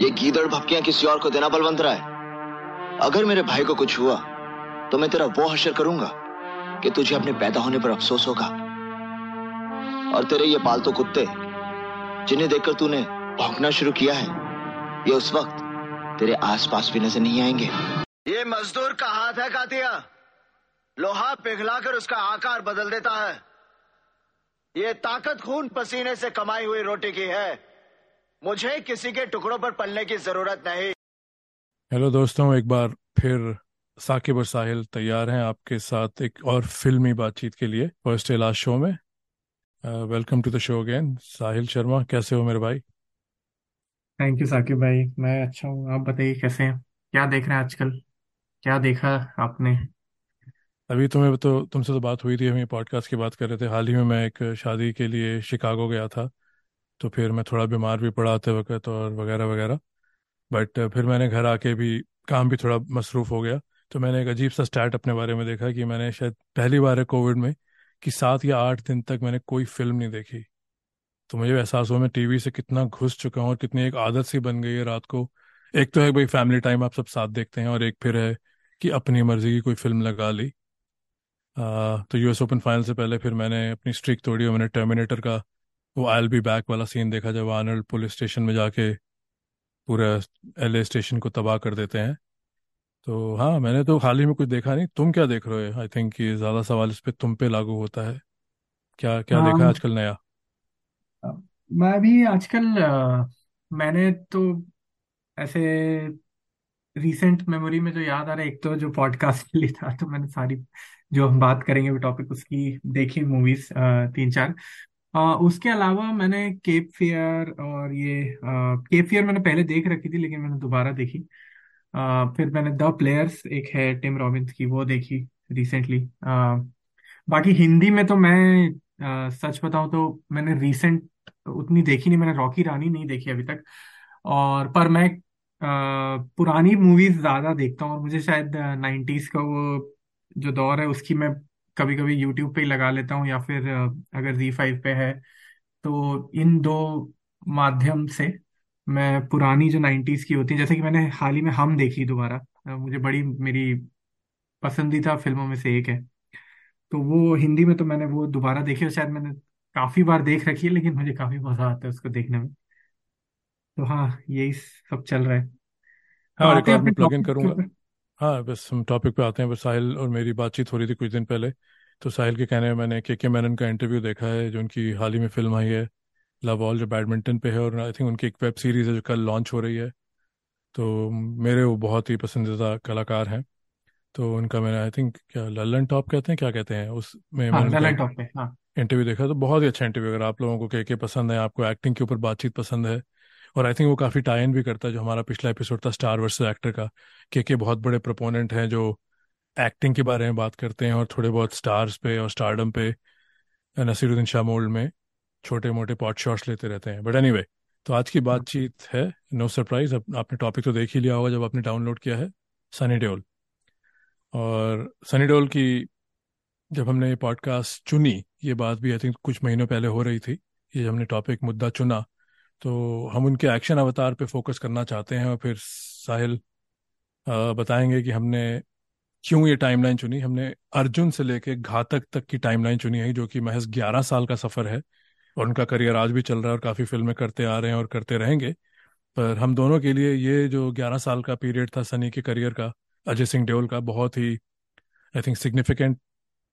ये गीदड़ भपकियाँ किसी और को देना बलवंत राय। अगर मेरे भाई को कुछ हुआ तो मैं तेरा वो हशर करूँगा कि तुझे अपने पैदा होने पर अफसोस होगा। और तेरे ये पालतू कुत्ते, जिन्हें देखकर तूने भौंकना शुरू किया है, ये उस वक्त तेरे आसपास भी नज़र नहीं आएँगे। ये मजदूर का हाथ है, कातिया। लोहा पिघलाकर उसका आकार बदल देता है। ये ताकत खून पसीने से कमाई हुई रोटी की है। मुझे किसी के टुकड़ों पर पलने की ज़रूरत नहीं। हेलो दोस्तों एक बार फिर साकिब और साहिल तैयार हैं आपके साथ एक और फिल्मी बातचीत के लिए फ़र्स्ट लास्ट शो में। Welcome to the show again Sahil Sharma कैसे हो मेरे भाई? थैंक यू साकिब भाई। मैं अच्छा हूँ। आप बताइए कैसे हैं? क्या देख रहे हैं आजकल? क्या देखा आपने? अभी तुम्हें तो तुमसे तो बात हुई थी हम ये पॉडकास्ट की बात कर रहे थे। हाल ही में मैं एक शादी के लिए शिकागो गया था। तो फिर मैं थोड़ा बीमार भी पड़ा आते वक्त और वगैरह वगैरह। बट फिर मैंने घर आके भी काम भी थोड़ा मसरूफ़ हो गया। तो मैंने एक अजीब सा स्टैट अपने बारे में देखा कि मैंने शायद पहली बार है कोविड में कि सात या आठ दिन तक मैंने कोई फ़िल्म नहीं देखी। तो मुझे एहसास हुआ मैं टीवी से कितना घुस चुका हूँ और कितनी एक आदत सी बन गई है रात को। एक तो है भाई फैमिली टाइम आप सब साथ देखते हैं और एक फिर है कि अपनी मर्ज़ी की कोई फ़िल्म लगा ली। आ, तो यूएस ओपन फाइनल से पहले फिर मैंने अपनी स्ट्रिक तोड़ी और मैंने टर्मिनेटर का वो आई बी बैक वाला सीन देखा जब आर्नल्ड पुलिस स्टेशन में जाके पूरा एलए स्टेशन को तबाह कर देते हैं। तो हाँ मैंने तो हाल ही में कुछ देखा नहीं। तुम क्या देख रहे हो? आई थिंक ये ज़्यादा सवाल इस पे तुम पे लागू होता है। क्या क्या देखा है। um, आजकल नया? मैं भी आजकल अ, मैंने तो ऐसे रीसेंट मेमोरी में जो याद आ रहा है एक तो जो पॉडकास्ट के लिए था तो मैंने सारी जो हम बात करेंगे वो टॉपिक उसकी देखी मूवीज़ तीन चार। अ, उसके अलावा मैंने केप फेयर और ये केप फेयर मैंने पहले देख रखी थी लेकिन मैंने दोबारा देखी। अ, फिर मैंने द प्लेयर्स एक है टिम रॉबिन्स की वो देखी रिसेंटली बाकी हिंदी में तो मैं अ, सच बताऊँ तो मैंने रिसेंट उतनी देखी नहीं मैंने रॉकी रानी नहीं देखी अभी तक। और पर मैं अ, पुरानी मूवीज़ ज़्यादा देखता हूँ और मुझे शायद नाइन्टीज का वो जो दौर है उसकी मैं कभी कभी यूट्यूब पे ही लगा लेता हूँ या फिर अगर जी फाइव पे है तो इन दो माध्यम से मैं पुरानी जो नाइन्टीज की होती है जैसे कि मैंने हाल ही में हम देखी दोबारा मुझे बड़ी मेरी पसंदीदा फ़िल्मों में से एक है। तो वो हिंदी में तो मैंने वो दोबारा देखी और शायद मैंने काफ़ी बार देख रखी है लेकिन मुझे काफ़ी मज़ा आता है उसको देखने में। तो हाँ यही सब चल रहा है। हाँ आते हैं अपने प्लग इन करूँगा। हाँ बस हम टॉपिक पे आते हैं बस साहिल और मेरी बातचीत हो रही थी कुछ दिन पहले। तो साहिल के कहने में मैंने के के मैनन का इंटरव्यू देखा है जो उनकी हाल ही में फ़िल्म आई है लव ऑल जो बैडमिंटन पे है और आई थिंक उनकी एक वेब सीरीज़ है जो कल लॉन्च हो रही है। तो मेरे वो बहुत ही पसंदीदा कलाकार हैं। तो उनका मैंने आई थिंक क्या ललन टॉप कहते हैं क्या कहते हैं? उसमें हाँ मैंने उनका टॉप पे हाँ। इंटरव्यू देखा तो बहुत ही अच्छा इंटरव्यू अगर आप लोगों को के के पसंद है आपको एक्टिंग के ऊपर बातचीत पसंद है और आई थिंक वो काफ़ी टाइन भी करता है जो हमारा पिछला एपिसोड था स्टार वर्सेस एक्टर का, के के बहुत बड़े प्रोपोनेंट हैं जो एक्टिंग के बारे में बात करते हैं और थोड़े बहुत स्टार्स पे और स्टारडम पे नसीरुद्दीन शाह मोल्ड में छोटे मोटे पॉट शॉट्स लेते रहते हैं। बट एनीवे तो आज की बातचीत है नो सरप्राइज़ अब आपने टॉपिक तो देख ही लिया होगा जब आपने डाउनलोड किया है सनी डेओल और सनी देओल की जब हमने ये पॉडकास्ट चुनी, ये बात भी आई थिंक कुछ महीनों पहले हो रही थी, ये हमने टॉपिक मुद्दा चुना तो हम उनके एक्शन अवतार पे फोकस करना चाहते हैं और फिर साहिल बताएँगे कि हमने क्यों ये टाइमलाइन चुनी। हमने अर्जुन से लेके घातक तक की टाइमलाइन चुनी है, जो कि महज ग्यारह साल का सफ़र है और उनका करियर आज भी चल रहा है और काफ़ी फ़िल्में करते आ रहे हैं और करते रहेंगे। पर हम दोनों के लिए ये जो ग्यारह साल का पीरियड था सनी के करियर का, अजय सिंह देओल का, बहुत ही आई थिंक सिग्निफिकेंट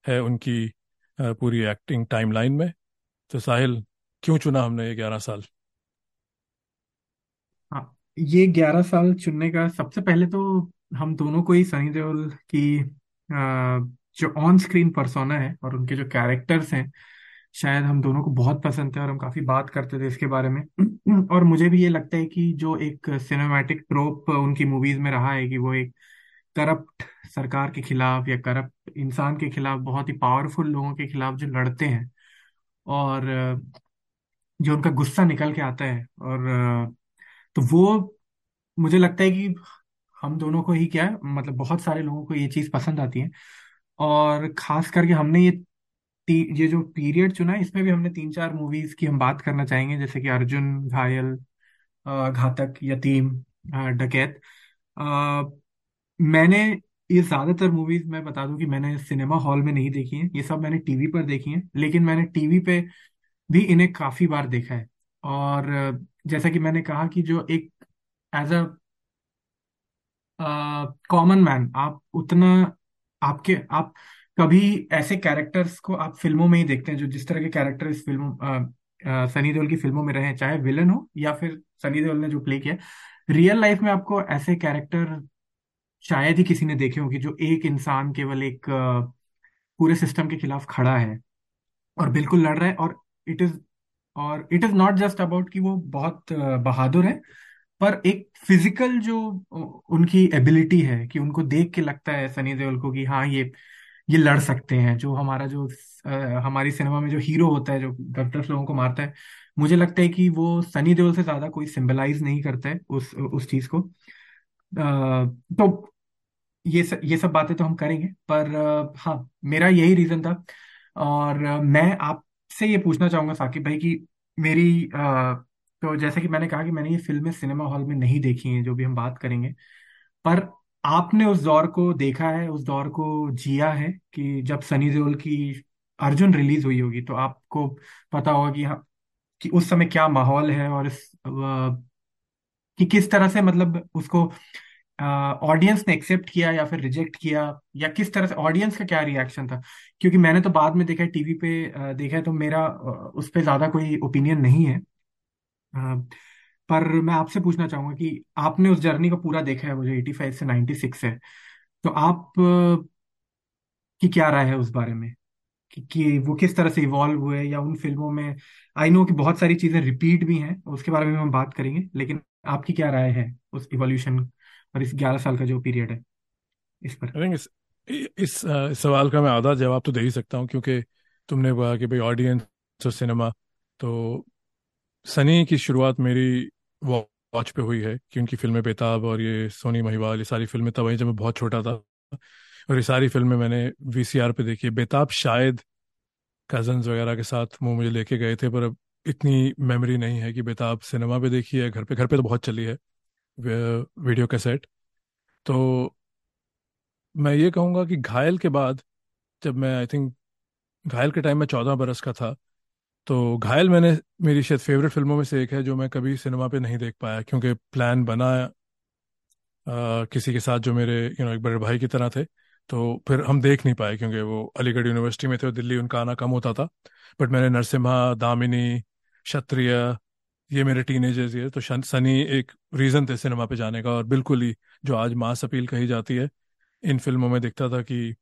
है उनकी पूरी एक्टिंग टाइमलाइन में। तो साहिल, क्यों चुना हमने ये ग्यारह साल? ये ग्यारह साल चुनने का सबसे पहले तो हम दोनों को ही सनी देओल की आ, जो ऑन स्क्रीन पर्सोना है और उनके जो कैरेक्टर्स हैं शायद हम दोनों को बहुत पसंद थे और हम काफ़ी बात करते थे इसके बारे में। और मुझे भी ये लगता है कि जो एक सिनेमैटिक ट्रोप उनकी मूवीज़ में रहा है कि वो एक करप्ट सरकार के खिलाफ या करप्ट इंसान के खिलाफ बहुत ही पावरफुल लोगों के खिलाफ जो लड़ते हैं और जो उनका गुस्सा निकल के आता है और तो वो मुझे लगता है कि हम दोनों को ही क्या है मतलब बहुत सारे लोगों को ये चीज़ पसंद आती है। और खास करके हमने ये ये जो पीरियड चुना है इसमें भी हमने तीन चार मूवीज़ की हम बात करना चाहेंगे जैसे कि अर्जुन घायल घातक यतीम डकैत। अ, मैंने ये ज़्यादातर मूवीज़ मैं बता दूँ कि मैंने सिनेमा हॉल में नहीं देखी है। ये सब मैंने टीवी पर देखी है लेकिन मैंने टीवी पे भी इन्हें काफ़ी बार देखा है। और जैसा कि मैंने कहा कि जो एक एज अ कॉमन मैन आप उतना, आपके, आप कभी ऐसे कैरेक्टर्स को आप फ़िल्मों में ही देखते हैं जो जिस तरह के कैरेक्टर इस फ़िल्म सनी देओल की फ़िल्मों में रहे चाहे विलन हो या फिर सनी देओल ने जो प्ले किया रियल लाइफ में आपको ऐसे कैरेक्टर शायद ही किसी ने देखे हो कि जो एक इंसान केवल एक पूरे सिस्टम के खिलाफ खड़ा है और बिल्कुल लड़ रहा है और इट इज़ और it is not just about कि वो बहुत बहादुर है पर एक फ़िज़िकल जो उनकी एबिलिटी है कि उनको देख के लगता है सनी देओल को कि हाँ ये ये लड़ सकते हैं। जो हमारा जो अ, हमारी सिनेमा में जो हीरो होता है जो दस दस लोगों को मारता है मुझे लगता है कि वो सनी देओल से ज़्यादा कोई सिंबलाइज नहीं करता है उस उस चीज़ को। अ, तो ये सब ये सब बातें तो हम करेंगे पर हाँ मेरा यही रीजन था और मैं मैं आपसे ये पूछना चाहूँगा साकिब भाई कि मेरी अ, तो जैसे कि मैंने कहा कि मैंने ये फ़िल्में सिनेमा हॉल में नहीं देखी हैं जो भी हम बात करेंगे पर आपने उस दौर को देखा है उस दौर को जिया है कि जब सनी देओल की अर्जुन रिलीज़ हुई होगी तो आपको पता होगा कि हाँ कि उस समय क्या माहौल है और इस अ, कि किस तरह से मतलब उसको ऑडियंस ने एक्सेप्ट किया या फिर रिजेक्ट किया या किस तरह से ऑडियंस का क्या रिएक्शन था? क्योंकि मैंने तो बाद में देखा है टीवी पे देखा है तो मेरा उस पर ज़्यादा कोई ओपिनियन नहीं है। पर मैं आपसे पूछना चाहूँगा कि आपने उस जर्नी को पूरा देखा है वो जो 85 से 96 है। तो आप की क्या राय है उस बारे में? कि, कि वो किस तरह से इवॉल्व हुए या उन फ़िल्मों में आई नो कि बहुत सारी चीज़ें रिपीट भी हैं उसके बारे में हम बात करेंगे लेकिन आपकी क्या राय है उस इवोल्यूशन और इस ग्यारह साल का जो पीरियड है इस पर। इस इस, सवाल का मैं आधा जवाब तो दे ही सकता हूँ क्योंकि तुमने कहा कि भाई ऑडियंस और सिनेमा तो सनी की शुरुआत मेरी वॉच पे हुई है कि उनकी फ़िल्में बेताब और ये सोनी महिवाल ये सारी फ़िल्में तब आई जब मैं बहुत छोटा था। और ये सारी फ़िल्में मैंने वीसीआर पे देखी है। बेताब शायद कजन्स वगैरह के साथ वो मुझे लेके गए थे पर अब इतनी मेमोरी नहीं है कि बेताब सिनेमा पे देखी है घर पे घर पे तो बहुत चली है। Video cassette. तो मैं ये कहूँगा कि घायल के बाद जब मैं आई थिंक घायल के टाइम में चौदह बरस का था तो घायल मैंने मेरी शायद फेवरेट फ़िल्मों में से एक है जो मैं कभी सिनेमा पे नहीं देख पाया क्योंकि प्लान बना अ, किसी के साथ जो मेरे यू you नो know, एक बड़े भाई की तरह थे तो फिर हम देख नहीं पाए क्योंकि वो अलीगढ़ यूनिवर्सिटी में थे और दिल्ली उनका आना कम होता था। बट मैंने नरसिम्हा दामिनी क्षत्रिय ये मेरे टीनेजर्स ये तो सनी एक रीज़न थे सिनेमा पे जाने का और बिल्कुल ही जो आज मास अपील कही जाती है इन फ़िल्मों में दिखता था कि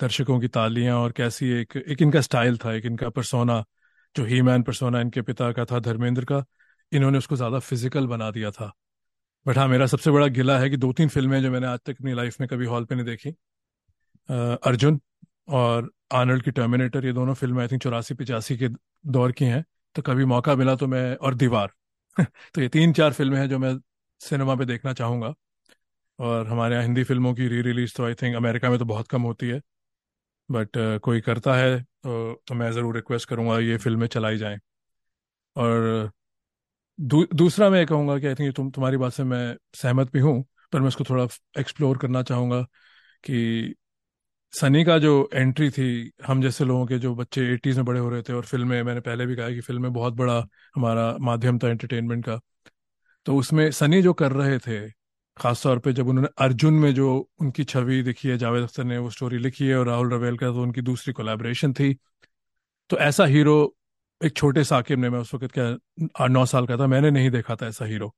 दर्शकों की तालियाँ और कैसी एक एक इनका स्टाइल था एक इनका परसोना जो ही मैन परसोना इनके पिता का था धर्मेंद्र का इन्होंने उसको ज़्यादा फ़िज़िकल बना दिया था। बट हाँ मेरा सबसे बड़ा गिला है कि दो तीन फ़िल्में जो मैंने आज तक अपनी लाइफ में कभी हॉल पे नहीं देखी अ, अर्जुन और आनल्ड की टर्मिनेटर ये दोनों फ़िल्में आई थिंक चौरासी पिचासी के दौर की हैं। तो कभी मौका मिला तो मैं और दीवार। तो ये तीन चार फ़िल्में हैं जो मैं सिनेमा पे देखना चाहूँगा। और हमारे यहाँ हिंदी फ़िल्मों की री रिलीज़ तो आई थिंक अमेरिका में तो बहुत कम होती है। बट uh, कोई करता है तो, तो मैं ज़रूर रिक्वेस्ट करूँगा ये फ़िल्में चलाई जाएँ। और दू, दूसरा मैं ये कहूँगा कि आई थिंक तुम तुम्हारी बात से मैं सहमत भी हूँ पर मैं उसको थोड़ा एक्सप्लोर करना चाहूँगा कि सनी का जो एंट्री थी, हम जैसे लोगों के जो बच्चे एटीज़ में बड़े हो रहे थे और फ़िल्में, मैंने पहले भी कहा कि फ़िल्में बहुत बड़ा हमारा माध्यम था एंटरटेनमेंट का। तो उसमें सनी जो कर रहे थे, खासतौर पे जब उन्होंने अर्जुन में जो उनकी छवि दिखी है, जावेद अख्तर ने वो स्टोरी लिखी है और राहुल रवेल का तो उनकी दूसरी कोलैबोरेशन थी। तो ऐसा हीरो एक छोटे साकिब ने, मैं उस वक्त क्या नौ साल का था, मैंने नहीं देखा था ऐसा हीरो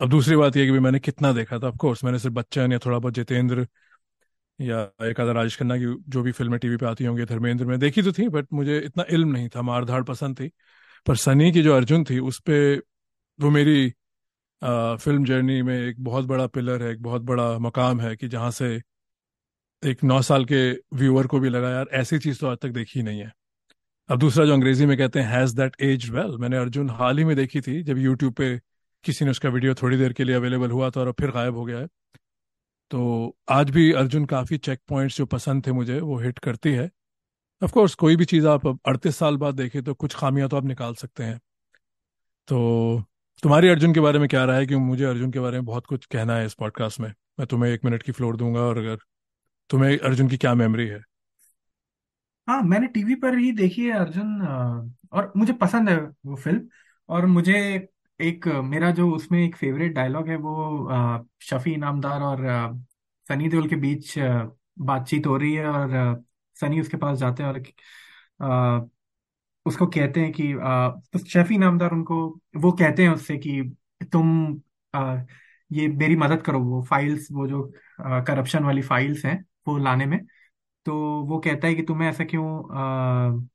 अब दूसरी बात यह कि भी मैंने कितना देखा था ऑफ़ कोर्स मैंने सिर्फ़ बच्चन या थोड़ा बहुत जितेंद्र या एक आधा राजेश खन्ना की जो भी फ़िल्में टीवी पे आती होंगी धर्मेंद्र में। देखी तो थी बट मुझे इतना इल्म नहीं था मारधाड़ पसंद थी। पर सनी की जो अर्जुन थी उस पर वो मेरी आ, फ़िल्म जर्नी में एक बहुत बड़ा पिलर है एक बहुत बड़ा मकाम है कि जहाँ से एक नौ साल के व्यूअर को भी लगा यार ऐसी चीज़ तो आज तक देखी नहीं है। अब दूसरा जो अंग्रेज़ी में कहते हैं हैज़ दैट एज वेल मैंने अर्जुन हाल ही में देखी थी जब यूट्यूब पे किसी ने उसका वीडियो थोड़ी देर के लिए अवेलेबल हुआ था और फिर गायब हो गया है। तो आज भी अर्जुन काफ़ी चेक पॉइंट्स जो पसंद थे मुझे, वो हिट करती है। ऑफ़ कोर्स कोई भी चीज़ आप अड़तीस साल बाद देखें तो कुछ खामियाँ तो आप निकाल सकते हैं। तो तुम्हारी अर्जुन के बारे में क्या रहा है? क्योंकि मुझे अर्जुन के बारे में बहुत कुछ कहना है इस पॉडकास्ट में। मैं तुम्हें एक मिनट की फ्लोर दूँगा और अगर तुम्हें अर्जुन की क्या मेमोरी है? हाँ मैंने टीवी पर ही देखी है अर्जुन और मुझे पसंद है वो फ़िल्म और मुझे एक मेरा जो उसमें एक फेवरेट डायलॉग है वो शफी इनामदार और सनी देओल के बीच बातचीत हो रही है और सनी उसके पास जाते हैं और उसको कहते हैं कि अ, तो शफी इनामदार उनको वो कहते हैं उससे कि तुम अ, ये मेरी मदद करो वो फाइल्स वो जो करप्शन वाली फाइल्स हैं वो लाने में। तो वो कहता है कि तुम्हें ऐसा क्यों अ,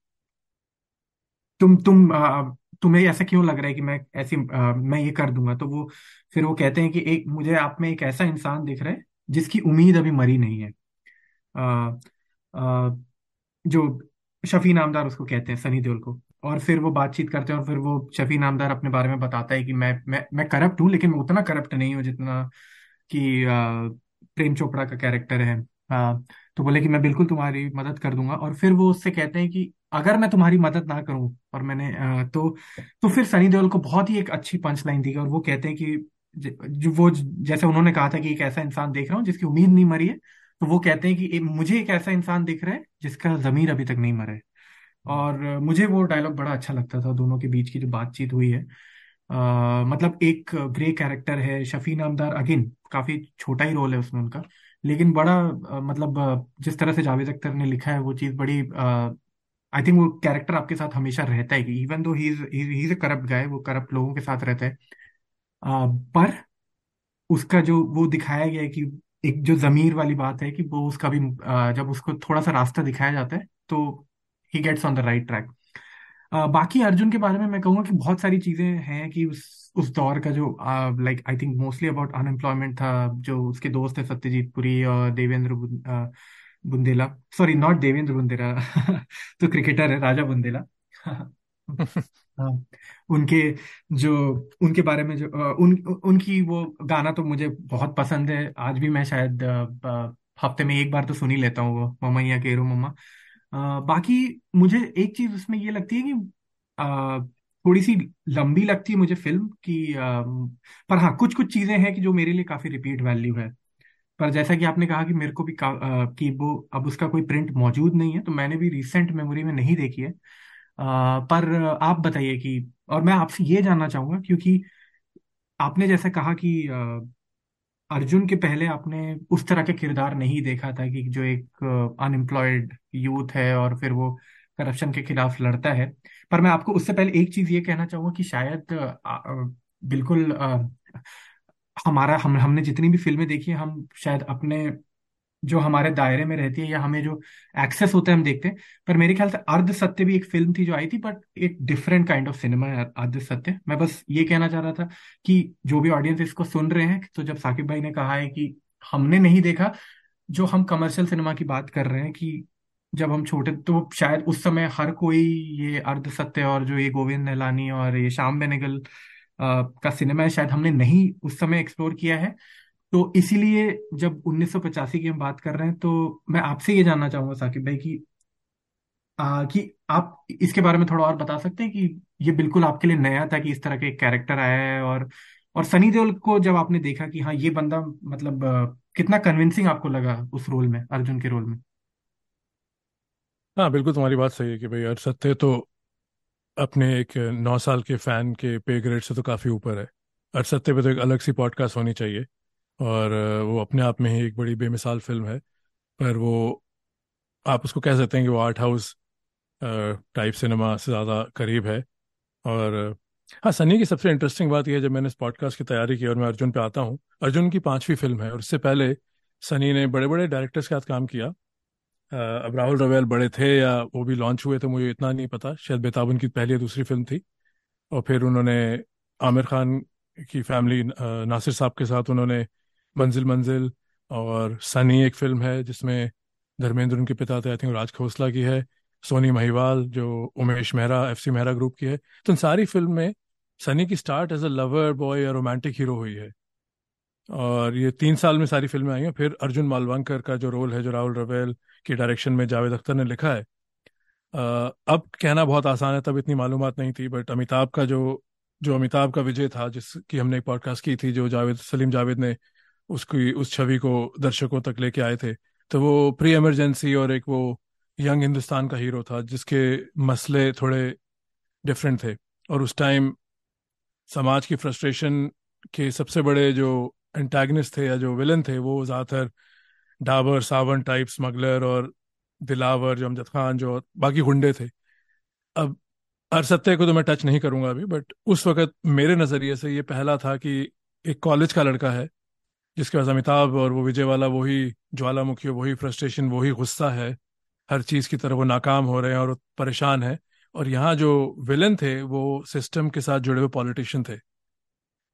तुम तुम अ, तुम्हें ऐसा क्यों लग रहा है कि मैं ऐसी अ, मैं ये कर दूँगा? तो वो फिर वो कहते हैं कि एक मुझे आप में एक ऐसा इंसान दिख रहा है जिसकी उम्मीद अभी मरी नहीं है। अ, अ, जो शफी नामदार उसको कहते हैं सनी देओल को। और फिर वो बातचीत करते हैं और फिर वो शफी नामदार अपने बारे में बताता है कि मैं मैं मैं करप्ट हूँ लेकिन मैं उतना करप्ट नहीं हूँ जितना कि प्रेम चोपड़ा का कैरेक्टर है। अ, तो बोले कि मैं बिल्कुल तुम्हारी मदद कर दूँगा। और फिर वो उससे कहते हैं कि अगर मैं तुम्हारी मदद ना करूँ और मैंने तो तो फिर सनी देओल को बहुत ही एक अच्छी पंच लाइन दी गई और वो कहते हैं कि जो वो जैसे उन्होंने कहा था कि एक ऐसा इंसान देख रहा हूँ जिसकी उम्मीद नहीं मरी है तो वो कहते हैं कि मुझे एक ऐसा इंसान दिख रहा है जिसका जमीर अभी तक नहीं मरा और मुझे वो डायलॉग बड़ा अच्छा लगता था दोनों के बीच की जो बातचीत हुई है। अ, मतलब एक ग्रे कैरेक्टर है शफी नामदार अगेन काफ़ी छोटा ही रोल है उसमें उनका लेकिन बड़ा अ, मतलब जिस तरह से जावेद अख्तर ने लिखा है वो चीज़ बड़ी आई थिंक वो कैरेक्टर आपके साथ हमेशा रहता है कि इवन दो ही करप्ट गाय वो करप्ट लोगों के साथ रहता है। अ, पर उसका जो वो दिखाया गया है कि एक जो जमीर वाली बात है कि वो उसका भी अ, जब उसको थोड़ा सा रास्ता दिखाया जाता है तो he gets on the right track बाकी अर्जुन के बारे में मैं कहूँगा कि बहुत सारी चीज़ें हैं कि उस उस दौर का जो like I think mostly about unemployment था जो उसके दोस्त है सत्यजीत पुरी और देवेंद्र बुंदेला सॉरी नॉट देवेंद्र बुंदेला तो क्रिकेटर है राजा बुंदेला हाँ उनके जो उनके बारे में जो उन उनकी वो गाना तो मुझे बहुत पसंद है। आज भी मैं शायद हफ़्ते में एक बार तो सुन ही लेता हूँ वो ममैया केरो मम्मा। बाकी मुझे एक चीज़ उसमें ये लगती है कि अ, थोड़ी सी लंबी लगती है मुझे फ़िल्म की अ, पर हाँ कुछ कुछ चीज़ें हैं कि जो मेरे लिए काफ़ी रिपीट वैल्यू है। पर जैसा कि आपने कहा कि मेरे को भी का, वो अब उसका कोई प्रिंट मौजूद नहीं है तो मैंने भी रिसेंट मेमोरी में नहीं देखी है। आ, पर आप बताइए कि और मैं आपसे ये जानना चाहूँगा क्योंकि आपने जैसा कहा कि अ, अर्जुन के पहले आपने उस तरह का किरदार नहीं देखा था कि जो एक अनएम्प्लॉयड यूथ है और फिर वो करप्शन के खिलाफ लड़ता है। पर मैं आपको उससे पहले एक चीज़ ये कहना चाहूँगा कि शायद अ, बिल्कुल हमारा, हम, हमने जितनी भी फ़िल्में देखी हैं हम शायद अपने जो हमारे दायरे में रहती है या हमें जो एक्सेस होता है, हम देखते हैं। पर मेरे ख्याल से अर्ध सत्य भी एक फ़िल्म थी जो आई थी बट एक डिफरेंट काइंड ऑफ़ सिनेमा है अर्ध सत्य। मैं बस ये कहना चाह रहा था कि जो भी ऑडियंस इसको सुन रहे हैं तो जब साकिब भाई ने कहा है कि हमने नहीं देखा, जो हम कमर्शियल सिनेमा की बात कर रहे हैं कि जब हम छोटे तो शायद उस समय हर कोई ये अर्ध सत्य और जो ये गोविंद नहलानी और ये श्याम बेनेगल का सिनेमा शायद हमने नहीं उस समय एक्सप्लोर किया है। तो इसीलिए जब 1985 की हम बात कर रहे हैं तो मैं आपसे ये जानना चाहूँगा साकिब भाई कि आ, कि आप इसके बारे में थोड़ा और बता सकते हैं कि ये बिल्कुल आपके लिए नया था कि इस तरह के एक कैरेक्टर आया है और और सनी देओल को जब आपने देखा कि हाँ ये बंदा मतलब कितना कन्विंसिंग आपको लगा उस रोल में अर्जुन के रोल में? हाँ बिल्कुल तुम्हारी बात सही है कि भाई अर्ज़ सत्य तो अपने एक नौ साल के फ़ैन के पे ग्रेड से तो काफ़ी ऊपर है। अर्ज़ सत्य पे तो एक अलग सी पॉडकास्ट होनी चाहिए और, वो अपने आप में ही एक बड़ी बेमिसाल फ़िल्म है, पर वो, आप उसको कह सकते हैं कि वो आर्ट हाउस टाइप सिनेमा से ज़्यादा करीब है। और हाँ सनी की सबसे इंटरेस्टिंग बात यह जब मैंने इस पॉडकास्ट की तैयारी की और मैं अर्जुन पे आता हूँ, अर्जुन की पांचवी फ़िल्म है और इससे पहले सनी ने बड़े बड़े डायरेक्टर्स के साथ काम किया। अब राहुल रवेल बड़े थे या वो भी लॉन्च हुए थे, मुझे इतना नहीं पता। शायद बेताब उनकी पहली या दूसरी फ़िल्म थी। और फिर उन्होंने आमिर खान की फैमिली नासिर साहब के साथ उन्होंने मंजिल मंजिल और सनी एक फ़िल्म है जिसमें धर्मेंद्र उनके पिता थे आई थिंक राज खोसला की है, सोनी महिवाल जो Umesh Mehra F C Mehra group की है। तो इन सारी फ़िल्म में सनी की start as a lover boy या रोमांटिक हीरो हुई है। और ये तीन साल में सारी फ़िल्में आई हैं। फिर अर्जुन मालवंकर का जो रोल है, जो राहुल रवेल की डायरेक्शन में जावेद अख्तर ने लिखा है। अब कहना बहुत आसान है, तब इतनी मालूम नहीं थी बट अमिताभ का जो जो अमिताभ का विजय था जिसकी हमने एक पॉडकास्ट की थी, जो जावेद, सलीम जावेद ने उसकी, उस छवि को दर्शकों तक लेके आए थे तो वो प्री एमरजेंसी और एक वो यंग हिंदुस्तान का हीरो था, जिसके मसले थोड़े डिफरेंट थे, और उस टाइम समाज की फ्रस्ट्रेशन के सबसे बड़े जो एंटेगनिस्ट थे या जो विलन थे, वो ज़्यादातर डाबर, सावन टाइप स्मगलर और दिलावर जो अमजद खान जो, बाकी गुंडे थे। अब हर सत्य को तो मैं टच नहीं करूँगा अभी बट उस वक्त मेरे नज़रिए से ये पहला था कि एक कॉलेज का लड़का है, जिसके पास अमिताभ और वो विजय वाला वही ज्वालामुखी वही फ्रस्ट्रेशन वही गुस्सा है। हर चीज़ की तरफ़ वो नाकाम हो रहे हैं और परेशान है। और यहाँ जो विलन थे, वो सिस्टम के साथ जुड़े हुए पॉलिटिशियन थे।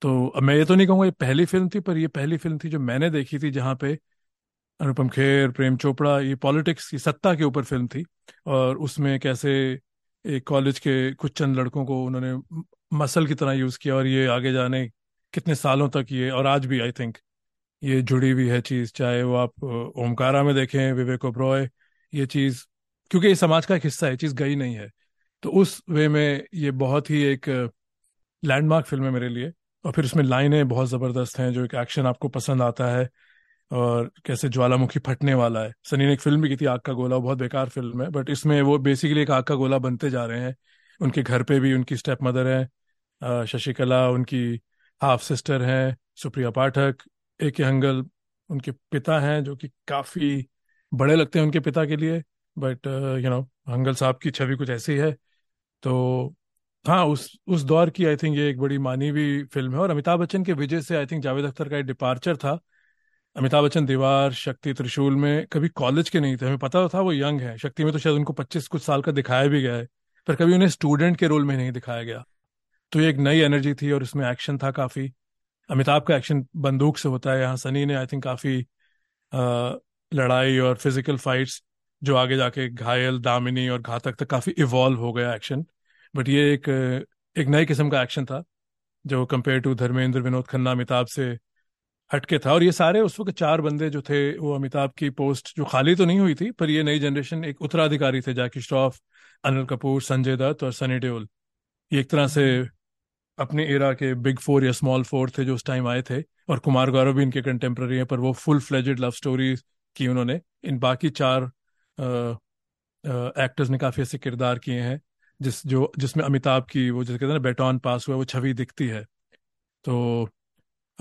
तो अब मैं ये तो नहीं कहूँगा ये पहली फ़िल्म थी, पर ये पहली फ़िल्म थी जो मैंने देखी थी, जहाँ पे अनुपम खेर, प्रेम चोपड़ा, ये पॉलिटिक्स की सत्ता के ऊपर फ़िल्म थी और उसमें कैसे एक कॉलेज के कुछ चंद लड़कों को उन्होंने मसल की तरह यूज़ किया और ये आगे जाने कितने सालों तक ये, और आज भी आई थिंक ये जुड़ी हुई है चीज़। चाहे वो आप ओमकारा में देखें, विवेक ओब्रॉय, ये चीज़, क्योंकि ये समाज का एक हिस्सा है चीज़ गई नहीं है। तो उस वे में ये बहुत ही एक लैंडमार्क फ़िल्म है मेरे लिए और फिर उसमें लाइनें बहुत ज़बरदस्त हैं जो एक एक्शन आपको पसंद आता है। और कैसे ज्वालामुखी फटने वाला है। सनी ने एक फ़िल्म भी की थी, आग का गोला बहुत बेकार फ़िल्म है बट इसमें वो बेसिकली एक आग का गोला बनते जा रहे हैं। उनके घर पे भी उनकी स्टेप मदर है शशिकला, उनकी हाफ़ सिस्टर है, सुप्रिया पाठक ए के हंगल, उनके पिता हैं, जो कि काफ़ी बड़े लगते हैं उनके पिता के लिए बट यू नो हंगल साहब की छवि कुछ ऐसी है। तो हाँ उस उस दौर की आई थिंक ये एक बड़ी मानी हुई फ़िल्म है। और अमिताभ बच्चन के विजय से आई थिंक जावेद अख्तर का एक डिपार्चर था। अमिताभ बच्चन, दीवार, शक्ति त्रिशूल में कभी कॉलेज के नहीं थे। हमें पता था वो यंग है। शक्ति में तो शायद उनको पच्चीस कुछ साल का दिखाया भी गया है, पर कभी उन्हें स्टूडेंट के रोल में नहीं दिखाया गया। तो ये एक नई एनर्जी थी और इसमें एक्शन था काफ़ी। अमिताभ का एक्शन बंदूक से होता है। यहाँ सनी ने आई थिंक काफ़ी लड़ाई और फ़िज़िकल फाइट्स जो आगे जाके घायल, दामिनी और घातक तक काफ़ी इवॉल्व हो गया एक्शन बट ये एक एक नए किस्म का एक्शन था, जो कंपेयर टू धर्मेंद्र, विनोद खन्ना, अमिताभ से हटके था। और ये सारे उस वक्त चार बंदे जो थे वो अमिताभ की पोस्ट जो खाली तो नहीं हुई थी पर ये नई जनरेशन एक उत्तराधिकारी थे जैकी श्रॉफ अनिल कपूर संजय दत्त और सनी देओल। ये एक तरह से अपने एरा के बिग फोर या स्मॉल फोर थे जो उस टाइम आए थे और कुमार गौरव भी इनके कंटेम्प्रेरी हैं पर वो फुल फ्लेजेड लव स्टोरी की उन्होंने। इन बाकी चार एक्टर्स ने काफ़ी ऐसे किरदार किए हैं जिस जो जिसमें अमिताभ की वो जैसे कहते हैं ना बेटॉन पास हुआ वो छवि दिखती है। तो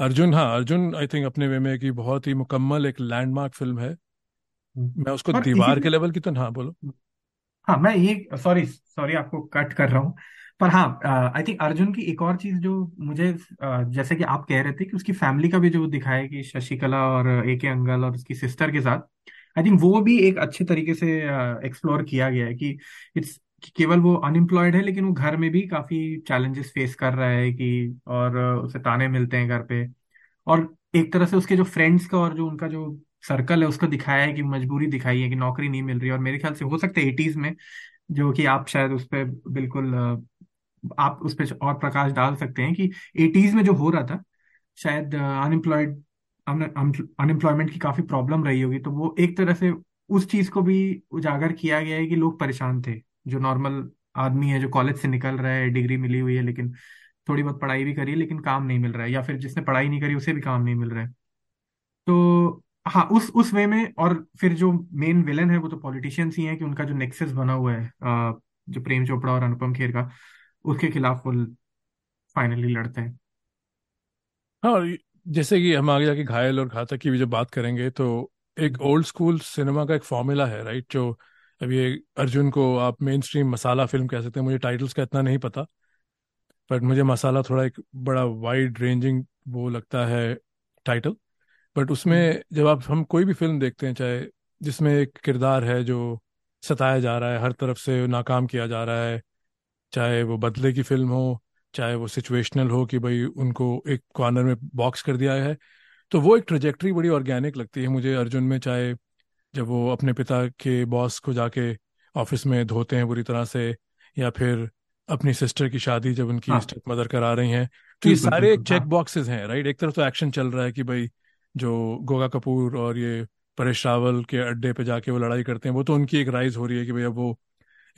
अर्जुन हाँ अर्जुन आई थिंक अपने वे में की बहुत ही मुकम्मल एक लैंडमार्क फ़िल्म है। हम्म। मैं उसको दीवार के लेवल की तो हाँ बोलो। हाँ मैं ये सॉरी सॉरी आपको कट कर रहा हूँ। पर हाँ आई थिंक अर्जुन की एक और चीज़ जो मुझे जैसे कि आप कह रहे थे कि उसकी फैमिली का भी जो दिखाया कि शशिकला और ए के अंगल और उसकी सिस्टर के साथ आई थिंक वो भी एक अच्छे तरीके से एक्सप्लोर किया गया है कि इट्स केवल वो अनएम्प्लॉयड है, लेकिन वो घर में भी काफ़ी चैलेंजेस फेस कर रहा है कि, और उसे ताने मिलते हैं घर पे। और एक तरह से उसके जो फ्रेंड्स का और जो उनका जो सर्कल है, उसको दिखाया है कि मजबूरी दिखाई है कि नौकरी नहीं मिल रही। और मेरे ख्याल से हो सकता है एटीज में जो कि आप शायद उस पर बिल्कुल, आप उस पर और प्रकाश डाल सकते हैं कि एटीज में जो हो रहा था, शायद अनएम्प्लॉयड अनएम्प्लॉयमेंट की काफ़ी प्रॉब्लम रही होगी। तो वो एक तरह से उस चीज़ को भी उजागर किया गया है कि लोग परेशान थे। जो नॉर्मल आदमी है, जो कॉलेज से निकल रहा है डिग्री मिली हुई है, लेकिन थोड़ी बहुत पढ़ाई भी करी है, लेकिन काम नहीं मिल रहा है, या फिर जिसने पढ़ाई नहीं करी, उसे भी काम नहीं मिल रहा है। तो हाँ उस उस वे में और फिर जो मेन विलन है, वो तो पॉलिटिशियंस ही हैं कि उनका जो नेक्सस बना हुआ है जो प्रेम चोपड़ा और अनुपम खेर का, उसके खिलाफ वो फाइनली लड़ते हैं। हाँ जैसे कि हम आगे जाके घायल और घातक की भी जब बात करेंगे तो एक ओल्ड स्कूल सिनेमा का एक फॉर्मूला है राइट जो अभी अर्जुन को आप मेन स्ट्रीम मसाला फ़िल्म कह सकते हैं मुझे टाइटल्स का इतना नहीं पता बट मुझे मसाला थोड़ा एक बड़ा वाइड रेंजिंग वो लगता है टाइटल बट उसमें हम्म। जब आप हम कोई भी फ़िल्म देखते हैं चाहे जिसमें एक किरदार है जो सताया जा रहा है हर तरफ़ से नाकाम किया जा रहा है चाहे वो बदले की फ़िल्म हो चाहे वो सिचुएशनल हो कि भाई उनको एक कॉर्नर में बॉक्स कर दिया है तो वो एक ट्रेजेक्ट्री बड़ी ऑर्गेनिक लगती है मुझे अर्जुन में चाहे जब वो अपने पिता के बॉस को जाके ऑफ़िस में धोते हैं बुरी तरह से या फिर अपनी सिस्टर की शादी जब उनकी हाँ। स्टेप मदर करा रही हैं तो ये सारे चेक बॉक्सेस हाँ। हैं राइट एक तरफ़ तो एक्शन चल रहा है कि भाई जो गोगा कपूर और ये परेश रावल के अड्डे पे जाके वो लड़ाई करते हैं वो तो उनकी एक राइज हो रही है कि भाई अब वो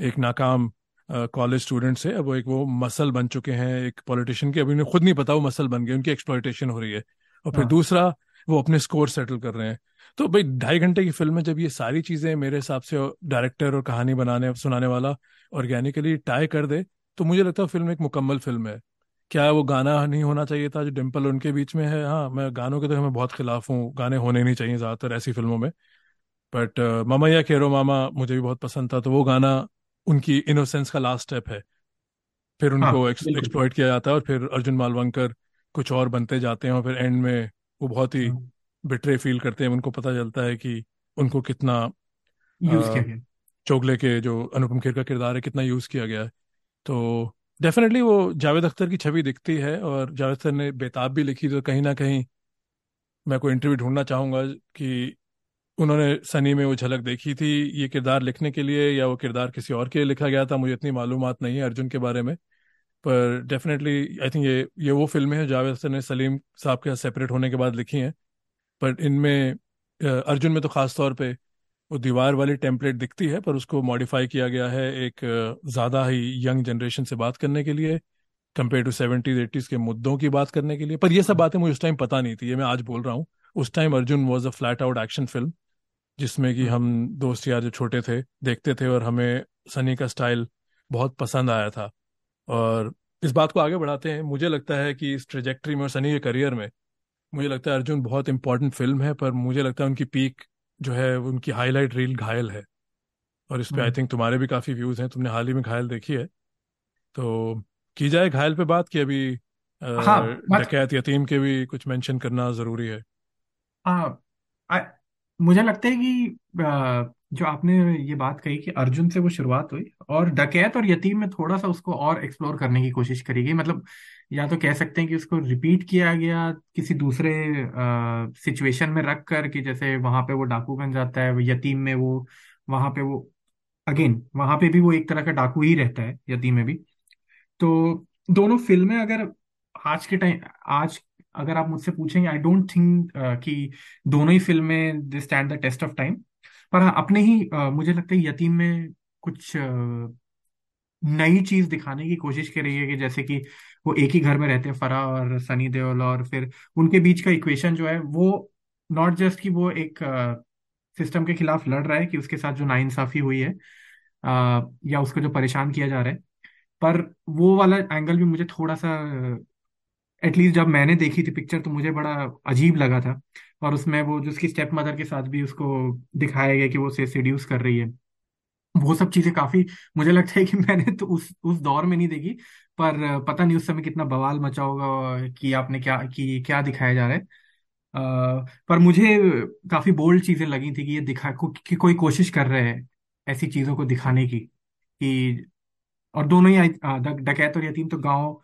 एक नाकाम कॉलेज स्टूडेंट से अब वो एक वो मसल बन चुके हैं एक पॉलिटिशियन के। अभी उन्हें खुद नहीं पता वो मसल बन गए उनकी एक्सप्लॉयटेशन हो रही है। और फिर हाँ। दूसरा वो अपने स्कोर सेटल कर रहे हैं। तो भाई ढाई घंटे की फ़िल्म में जब ये सारी चीज़ें मेरे हिसाब से डायरेक्टर और कहानी बनाने सुनाने वाला ऑर्गेनिकली टाई कर दे तो मुझे लगता है फ़िल्म एक मुकम्मल फ़िल्म है। क्या वो गाना नहीं होना चाहिए था? जो डिम्पल उनके बीच में है हाँ मैं गानों के तो मैं बहुत खिलाफ हूँ गाने होने नहीं चाहिए ज़्यादातर ऐसी फ़िल्मों में। बट मामा या केरो मामा मुझे भी बहुत पसंद था तो वो गाना उनकी इनोसेंस का लास्ट स्टेप है। फिर हाँ उनको बिल्कुल। एक्सप्लॉइट किया जाता है और फिर अर्जुन मालवंकर कुछ और बनते जाते हैं और फिर एंड में वो बहुत ही हाँ। बिट्रे फील करते हैं उनको पता चलता है कि उनको कितना यूज़ किया गया। चोगले के जो अनुपम खेर का किरदार है कितना यूज़ किया गया है। तो डेफिनेटली वो जावेद अख्तर की छवि दिखती है और जावेद अख्तर ने बेताब भी लिखी तो कहीं ना कहीं मैं कोई इंटरव्यू ढूंढना चाहूँगा कि उन्होंने सनी में वो झलक देखी थी ये किरदार लिखने के लिए या वो किरदार किसी और के लिए लिखा गया था मुझे इतनी मालूम नहीं है अर्जुन के बारे में। पर डेफिनेटली आई थिंक ये ये वो फ़िल्में हैं जावेद अख्तर ने सलीम साहब के सेपरेट होने के बाद लिखी हैं। पर इनमें अर्जुन में तो खास तौर पे वो दीवार वाली टेम्पलेट दिखती है पर उसको मॉडिफाई किया गया है एक ज़्यादा ही यंग जनरेशन से बात करने के लिए कंपेयर टू सेवेंटीज एटीज के मुद्दों की बात करने के लिए। पर ये सब बातें मुझे उस टाइम पता नहीं थी ये मैं आज बोल रहा हूँ। उस time Arjun was a flat out action film जिसमें कि हम्म, हम दोस्त यार जो छोटे थे देखते थे और हमें सनी का स्टाइल बहुत पसंद आया था। और इस बात को आगे बढ़ाते हैं मुझे लगता है कि इस ट्रेजेक्ट्री में और सनी के करियर में मुझे लगता है अर्जुन बहुत इंपॉर्टेंट फ़िल्म है पर मुझे लगता है उनकी पीक जो है उनकी हाईलाइट रील घायल है। और इस पे आई। थिंक तुम्हारे भी काफ़ी व्यूज़ हैं तुमने हाल ही में घायल देखी है। तो की जाए घायल पे बात कि अभी हाँ डकैत यतीम के भी कुछ मेंशन करना ज़रूरी है। हाँ आ, मुझे लगता है कि जो आपने ये बात कही कि अर्जुन से वो शुरुआत हुई और डकैत और यतीम में थोड़ा सा उसको और एक्सप्लोर करने की कोशिश करी गई मतलब या तो कह सकते हैं कि उसको रिपीट किया गया किसी दूसरे सिचुएशन में रख कर कि जैसे वहाँ पे वो डाकू बन जाता है यतीम में वो वहाँ पे वो अगेन वहाँ पे भी वो एक तरह का डाकू ही रहता है यतीम में भी। तो दोनों फ़िल्में अगर आज के टाइम आज अगर आप मुझसे पूछेंगे आई डोंट थिंक कि दोनों ही फ़िल्में they stand the test of time पर हाँ अपने ही अ, मुझे लगता है यतीम में कुछ अ, नई चीज़ दिखाने की कोशिश कर रही है कि जैसे कि वो एक ही घर में रहते हैं फरा और सनी देओल और फिर उनके बीच का इक्वेशन जो है वो नॉट जस्ट कि वो एक सिस्टम के खिलाफ लड़ रहा है कि उसके साथ जो नाइंसाफी हुई है अ, या उसको जो परेशान किया जा रहा है पर वो वाला एंगल भी मुझे थोड़ा सा एटलीस्ट जब मैंने देखी थी पिक्चर तो मुझे बड़ा अजीब लगा था और उसमें वो जो उसकी स्टेप मदर के साथ भी उसको दिखाया गया कि वो उसे सिड्यूस कर रही है। वो सब चीज़ें काफ़ी मुझे लगता है कि मैंने तो उस उस दौर में नहीं देखी पर पता नहीं उस समय कितना बवाल मचा होगा कि आपने क्या कि क्या दिखाया जा रहा है। अ, पर मुझे काफ़ी बोल्ड चीज़ें लगी थी कि ये दिखा को, कि कोई कोशिश कर रहे हैं ऐसी चीज़ों को दिखाने की कि और दोनों ही डकैत और यतीम तो गाँव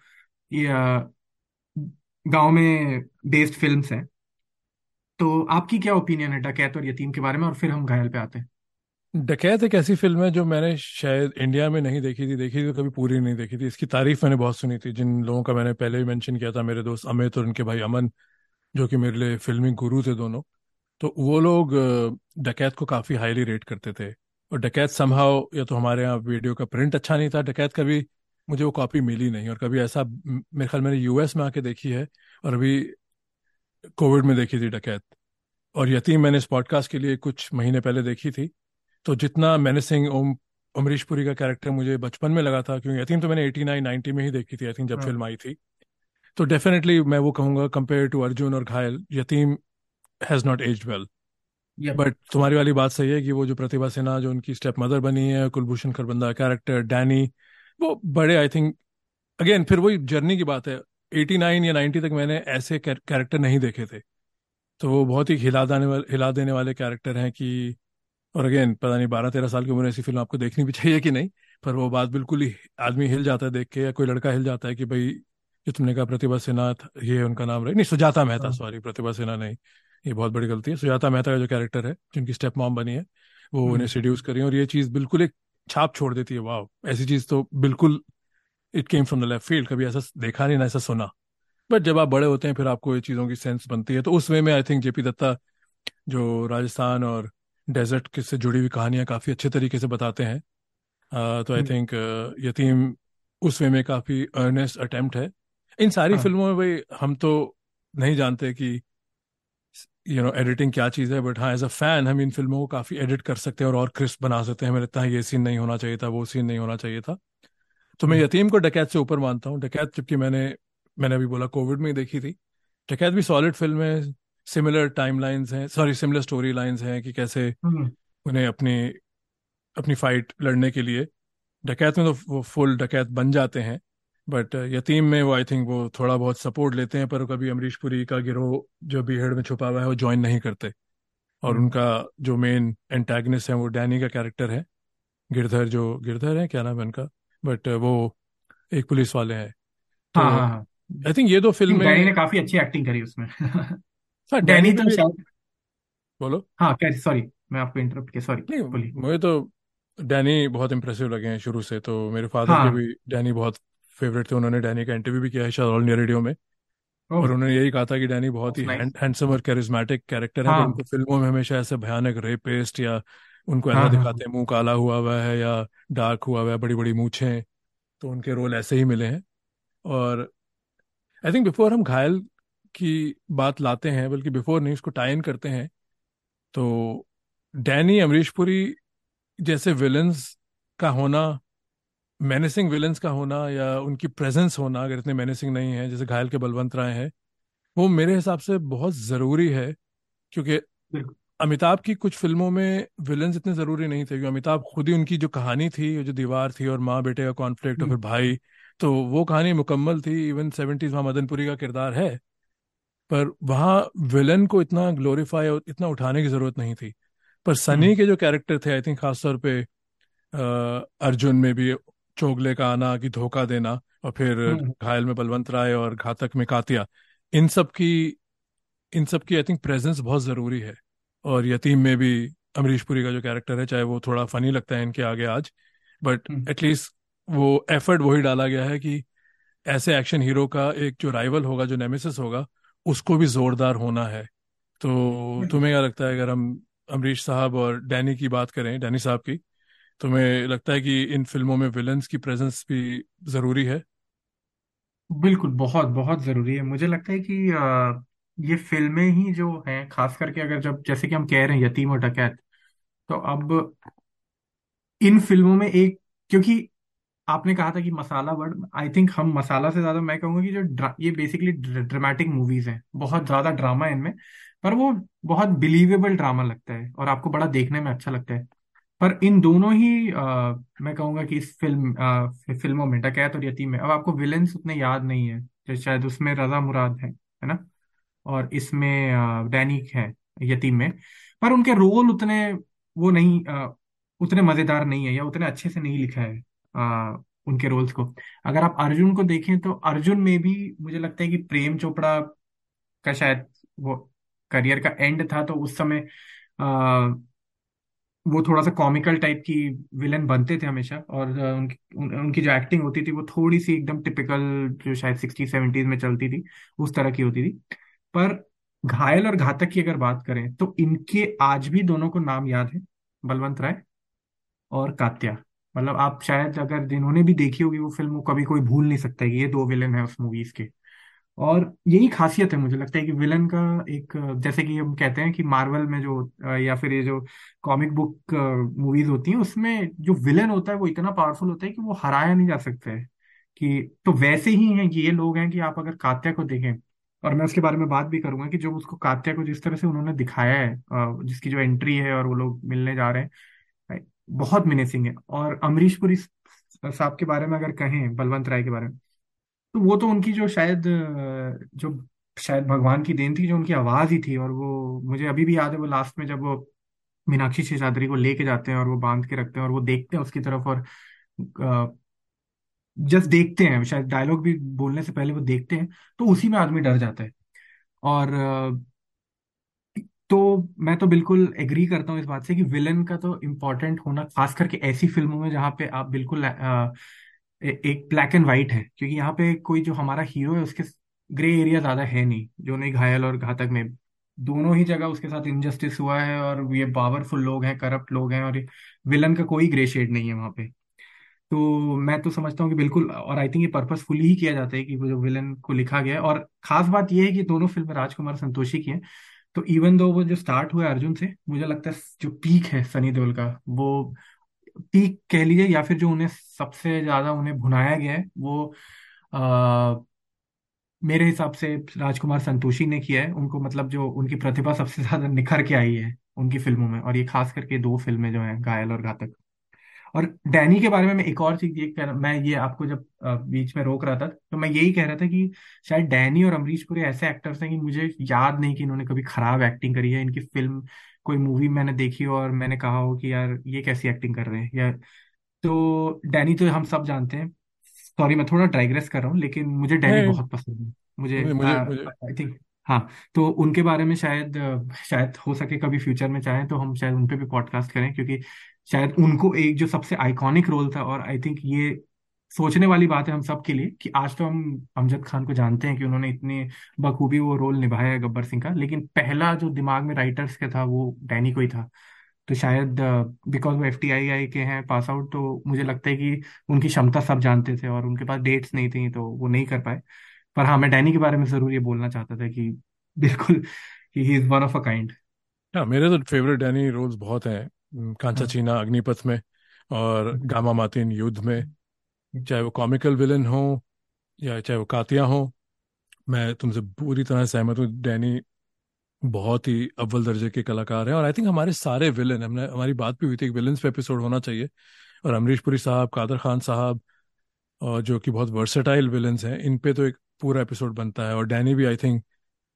ये गाँव में बेस्ड फिल्म्स हैं। तो आपकी क्या ओपिनियन है डकैत और यतीम के बारे में और फिर हम घायल पे आते हैं? डकैत एक ऐसी फ़िल्म है जो मैंने शायद इंडिया में नहीं देखी थी देखी थी तो कभी पूरी नहीं देखी थी। इसकी तारीफ़ मैंने बहुत सुनी थी। जिन लोगों का मैंने पहले भी मेंशन किया था, मेरे दोस्त अमित और उनके भाई अमन, जो कि मेरे लिए फिल्मी गुरु थे दोनों। तो वो लोग डकैत को काफ़ी हाईली रेट करते थे। और डकैत समहाउ या तो हमारे यहाँ वीडियो का प्रिंट अच्छा नहीं था। डकैत कभी मुझे वो कॉपी मिली नहीं। और कभी ऐसा मेरे ख्याल मैंने यूएस में आके देखी है और अभी कोविड में देखी थी डकैत। और यतीम मैंने इस पॉडकास्ट के लिए कुछ महीने पहले देखी थी। तो जितना मैंने सिंह ओम अमरीश पुरी का कैरेक्टर मुझे बचपन में लगा था क्योंकि यतीम तो मैंने एटी नाइन नाइनटी में ही देखी थी आई थिंक जब हाँ। फ़िल्म आई थी। तो डेफिनेटली मैं वो कहूँगा कंपेयर टू अर्जुन और Ghayal Yateem has not age well but तुम्हारी वाली बात सही है कि वो जो प्रतिभा सिन्हा जो उनकी स्टेप मदर बनी है कुलभूषण खरबंदा कैरेक्टर डैनी वो बड़े आई थिंक अगेन फिर वही जर्नी की बात है। 89 या 90 तक मैंने ऐसे कैरेक्टर नहीं देखे थे। तो वो बहुत ही हिला देने वाले हिला देने वाले कैरेक्टर हैं कि और अगेन पता नहीं बारह तेरह साल की उम्र ऐसी फ़िल्म आपको देखनी भी चाहिए कि नहीं? पर वो बात बिल्कुल ही आदमी हिल जाता है देख के या कोई लड़का हिल जाता है कि भाई जो तुमने कहा प्रतिभा सिन्हा ये उनका नाम रहे नहीं सुजाता मेहता हाँ। सॉरी प्रतिभा सिन्हा नहीं। ये बहुत बड़ी गलती है। सुजाता मेहता का जो कैरेक्टर है जिनकी स्टेप मॉम बनी है वो उन्हें हम्म सीड्यूस करी और ये चीज़ बिल्कुल एक छाप छोड़ देती है वाह ऐसी चीज़ तो बिल्कुल it came from the left field कभी ऐसा देखा नहीं ना ऐसा सुना। बट जब आप बड़े होते हैं फिर आपको ये चीज़ों की सेंस बनती है। तो उस वे में आई थिंक जेपी दत्ता जो राजस्थान और डेजर्ट से जुड़ी हुई कहानियाँ काफ़ी अच्छे तरीके से बताते हैं। तो आई हम्म, थिंक यतीम उस वे में काफ़ी अर्नेस्ट अटेम्प्ट है। इन सारी हाँ। फ़िल्मों में भाई हम तो नहीं जानते कि यू नो एडिटिंग क्या चीज़ है बट हाँ एज अ फ़ैन हम इन फ़िल्मों को काफ़ी एडिट कर सकते हैं और और क्रिस्प बना सकते हैं। हमें लगता है ये सीन नहीं होना चाहिए था वो सीन नहीं होना चाहिए था। तो मैं हम्म, यतीम को डकैत से ऊपर मानता हूँ। डकैत जबकि मैंने मैंने अभी बोला कोविड में ही देखी थी। डकैत भी सॉलिड फ़िल्म है सिमिलर टाइम लाइन्स हैं सॉरी सिमिलर स्टोरी लाइन्स हैं कि कैसे हम्म, उन्हें अपनी अपनी फाइट लड़ने के लिए। डकैत में तो वो फुल डकैत बन जाते हैं बट यतीम में वो आई थिंक वो थोड़ा बहुत सपोर्ट लेते हैं पर कभी अमरीश पुरी का गिरोह जो बीहड़ में छुपा हुआ है वो ज्वाइन नहीं करते। और हम्म, उनका जो मेन एंटेगनिस्ट है वो डैनी का कैरेक्टर है। गिरधर जो गिरधर है क्या नाम है उनका? बट वो एक पुलिस वाले हैं। हाँ तो हाँ हाँ। आई थिंक ये दो डैनी ने काफ़ी अच्छी एक्टिंग करी उसमें। हाँ डैनी डैनी में तो भी शायद बोलो। हाँ कैसे सॉरी मैं आपको इंटरप्ट किया सॉरी नहीं बोलिए मुझे तो डैनी बहुत इंप्रेसिव लगे हैं शुरू से तो मेरे फादर के हाँ भी डैनी बहुत फेवरेट थे उन्होंने डैनी का इंटरव्यू भी किया है शायद ऑल इंडिया रेडियो में। ओह। और उन्होंने यही कहा था कि डैनी बहुत ही नाइस हैंडसम और कैरिज्मेटिक कैरेक्टर है पर हाँ। उनको फ़िल्मों में हमेशा ऐसे भयानक रेपिस्ट या उनको ऐसा हाँ हाँ दिखाते हैं मुँह काला हुआ हुआ है या डार्क हुआ हुआ है बड़ी बड़ी मूछें तो उनके रोल ऐसे ही मिले हैं। और आई थिंक बिफोर हम घायल की बात लाते हैं बल्कि बिफोर नहीं उसको टाइन करते हैं तो डैनी अमरीश पुरी जैसे विलन्स का होना मेनेसिंग विलन्स का होना या उनकी प्रेजेंस होना अगर इतने मेनेसिंग नहीं है जैसे घायल के बलवंत राय हैं वो मेरे हिसाब से बहुत ज़रूरी है क्योंकि अमिताभ की कुछ फ़िल्मों में विलन्स इतने ज़रूरी नहीं थे क्योंकि अमिताभ खुद ही उनकी जो कहानी थी जो दीवार थी और माँ बेटे का कॉन्फ्लिक्ट और फिर हम्म, भाई तो वो कहानी मुकम्मल थी इवन सेवेंटीज वहाँ मदनपुरी का किरदार है पर वहाँ विलन को इतना ग्लोरीफाई और इतना उठाने की ज़रूरत नहीं थी। पर हम्म, सनी के जो कैरेक्टर थे आई थिंक खासतौर पे अ, अर्जुन में भी चोगले का आना कि धोखा देना और फिर हम्म, घायल में बलवंत राय और घातक में कातिया इन सब की इन सब की आई थिंक प्रेजेंस बहुत ज़रूरी है। और यतीम में भी अमरीश पुरी का जो कैरेक्टर है चाहे वो थोड़ा फनी लगता है इनके आगे आज बट हम्म, एटलीस्ट वो एफर्ट वही डाला गया है कि ऐसे एक्शन हीरो का एक जो राइवल होगा जो नेमेसिस होगा उसको भी जोरदार होना है। तो तुम्हें क्या लगता है अगर हम अमरीश साहब और डैनी की बात करें डैनी साहब की तुम्हें लगता है कि इन फ़िल्मों में विलन्स की प्रेजेंस भी ज़रूरी है? बिल्कुल बहुत बहुत ज़रूरी है। मुझे लगता है कि ये फ़िल्में ही जो हैं खास करके अगर जब जैसे कि हम कह रहे हैं यतीम और डकैत तो अब इन फ़िल्मों में एक क्योंकि आपने कहा था कि मसाला वर्ड आई थिंक हम मसाला से ज़्यादा मैं कहूँगा कि जो ड्रा, ये बेसिकली ड्रामेटिक मूवीज़ हैं। बहुत ज़्यादा ड्रामा है इनमें पर वो बहुत बिलीवेबल ड्रामा लगता है और आपको बड़ा देखने में अच्छा लगता है। पर इन दोनों ही आ, मैं कहूँगा कि इस फ़िल्म आ, फ़िल्मों में डकैत और यतीम में अब आपको विलेन्स उतने याद नहीं है शायद उसमें रजा मुराद है है ना? और इसमें आ, डैनी है यतीम में पर उनके रोल उतने वो नहीं आ, उतने मज़ेदार नहीं है या उतने अच्छे से नहीं लिखा है। आ, उनके रोल्स को। अगर आप अर्जुन को देखें तो अर्जुन में भी मुझे लगता है कि प्रेम चोपड़ा का शायद वो करियर का एंड था तो उस समय वो थोड़ा सा कॉमिकल टाइप की विलन बनते थे हमेशा और उनकी उन, उनकी जो एक्टिंग होती थी वो थोड़ी सी एकदम टिपिकल जो शायद सिक्सटी सेवेंटीज में चलती थी उस तरह की होती थी। पर घायल और घातक की अगर बात करें तो इनके आज भी दोनों को नाम याद है बलवंत राय और कात्या। मतलब आप शायद अगर जिन्होंने भी देखी होगी वो फ़िल्म, वो कभी कोई भूल नहीं सकता है कि ये दो विलन है उस मूवीज़ के। और यही खासियत है मुझे लगता है कि विलन का एक, जैसे कि हम कहते हैं कि मार्वल में जो या फिर ये जो कॉमिक बुक मूवीज़ होती हैं, उसमें जो विलन होता है वो इतना पावरफुल होता है कि वो हराया नहीं जा सकता है। कि तो वैसे ही हैं ये लोग हैं कि आप अगर कात्या को देखें, और मैं उसके बारे में बात भी करूँगा कि जो उसको कात्या को जिस तरह से उन्होंने दिखाया है जिसकी जो एंट्री है और वो लोग मिलने जा रहे हैं बहुत मिनेसिंग है। और अमरीश पुरी साहब के बारे में अगर कहें, बलवंत राय के बारे में तो वो तो उनकी जो शायद जो शायद भगवान की देन थी, जो उनकी आवाज़ ही थी, और वो, मुझे अभी भी याद है वो लास्ट में जब वो मीनाक्षी शेषाद्री को लेके जाते हैं और वो बाँध के रखते हैं और वो देखते हैं उसकी तरफ़ और जस्ट देखते हैं, शायद डायलॉग भी बोलने से पहले वो देखते हैं तो उसी में आदमी डर जाता है। और तो मैं तो बिल्कुल एग्री करता हूँ इस बात से कि विलन का तो इम्पोर्टेंट होना खास करके ऐसी फ़िल्मों में जहाँ पे आप बिल्कुल अ, ए- एक ब्लैक एंड वाइट है। क्योंकि यहाँ पे कोई जो हमारा हीरो है उसके ग्रे एरिया ज़्यादा है नहीं जो नहीं घायल और घातक में। दोनों ही जगह उसके साथ इनजस्टिस हुआ है और ये पावरफुल लोग हैं करप्ट लोग हैं और विलन का कोई ग्रे शेड नहीं है वहाँ पे। तो मैं तो समझता हूँ कि बिल्कुल और आई थिंक ये पर्पसफुली ही किया जाता है कि वो जो विलन को लिखा गया है। और खास बात ये है कि दोनों फ़िल्में राजकुमार संतोषी की हैं। तो इवन दो वो जो स्टार्ट हुआ अर्जुन से मुझे लगता है जो पीक है सनी देओल का वो पीक कह लीजिए या फिर जो उन्हें सबसे ज़्यादा उन्हें भुनाया गया है वो आ, मेरे हिसाब से राजकुमार संतोषी ने किया है। उनको मतलब जो उनकी प्रतिभा सबसे ज़्यादा निखर के आई है उनकी फ़िल्मों में और ये खास करके दो फ़िल्में जो हैं घायल और घातक। और डैनी के बारे में मैं एक और चीज़ ये कह मैं ये आपको जब बीच में रोक रहा था तो मैं यही कह रहा था कि शायद डैनी और अमरीश पुरी ऐसे एक्टर्स हैं कि मुझे याद नहीं कि इन्होंने कभी खराब एक्टिंग करी है इनकी फ़िल्म कोई मूवी मैंने देखी हो और मैंने कहा हो कि यार ये कैसी एक्टिंग कर रहे हैं या तो डैनी तो हम सब जानते हैं। सॉरी मैं थोड़ा डाइग्रेस कर रहा हूँ लेकिन मुझे डैनी बहुत पसंद है। मुझे आई थिंक हाँ तो उनके बारे में शायद शायद हो सके कभी फ्यूचर में चाहें तो हम शायद उन पे भी पॉडकास्ट करें क्योंकि शायद उनको एक जो सबसे आइकॉनिक रोल था और आई थिंक ये सोचने वाली बात है हम सब के लिए कि आज तो हम अमजद खान को जानते हैं कि उन्होंने इतने बखूबी वो रोल निभाया है गब्बर सिंह का, लेकिन पहला जो दिमाग में राइटर्स का था वो डैनी को ही था। तो शायद बिकॉज़ वो एफ़ टी आई आई के हैं पास आउट तो मुझे लगता है कि उनकी क्षमता सब जानते थे और उनके पास डेट्स नहीं थी तो वो नहीं कर पाए। पर हाँ मैं डैनी के बारे में ज़रूर ये बोलना चाहता था कि बिल्कुल ही is one of a kind हाँ मेरे तो फेवरेट डैनी रोल्स बहुत हैं। हम्म, कांचा हाँ। चीना अग्निपथ में और गामा मातिन युद्ध में। चाहे वो कॉमिकल विलन हो या चाहे वो कातिया हो मैं तुमसे पूरी तरह सहमत हूँ डैनी बहुत ही अव्वल दर्जे के कलाकार हैं और आई थिंक हमारे सारे विलन हमने हमारी बात भी हुई थी एक विलन्स पे एपिसोड होना चाहिए और अमरीश पुरी साहब कादर खान साहब और जो कि बहुत वर्सेटाइल विलन्स हैं इन पे तो एक पूरा एपिसोड बनता है और डैनी भी आई थिंक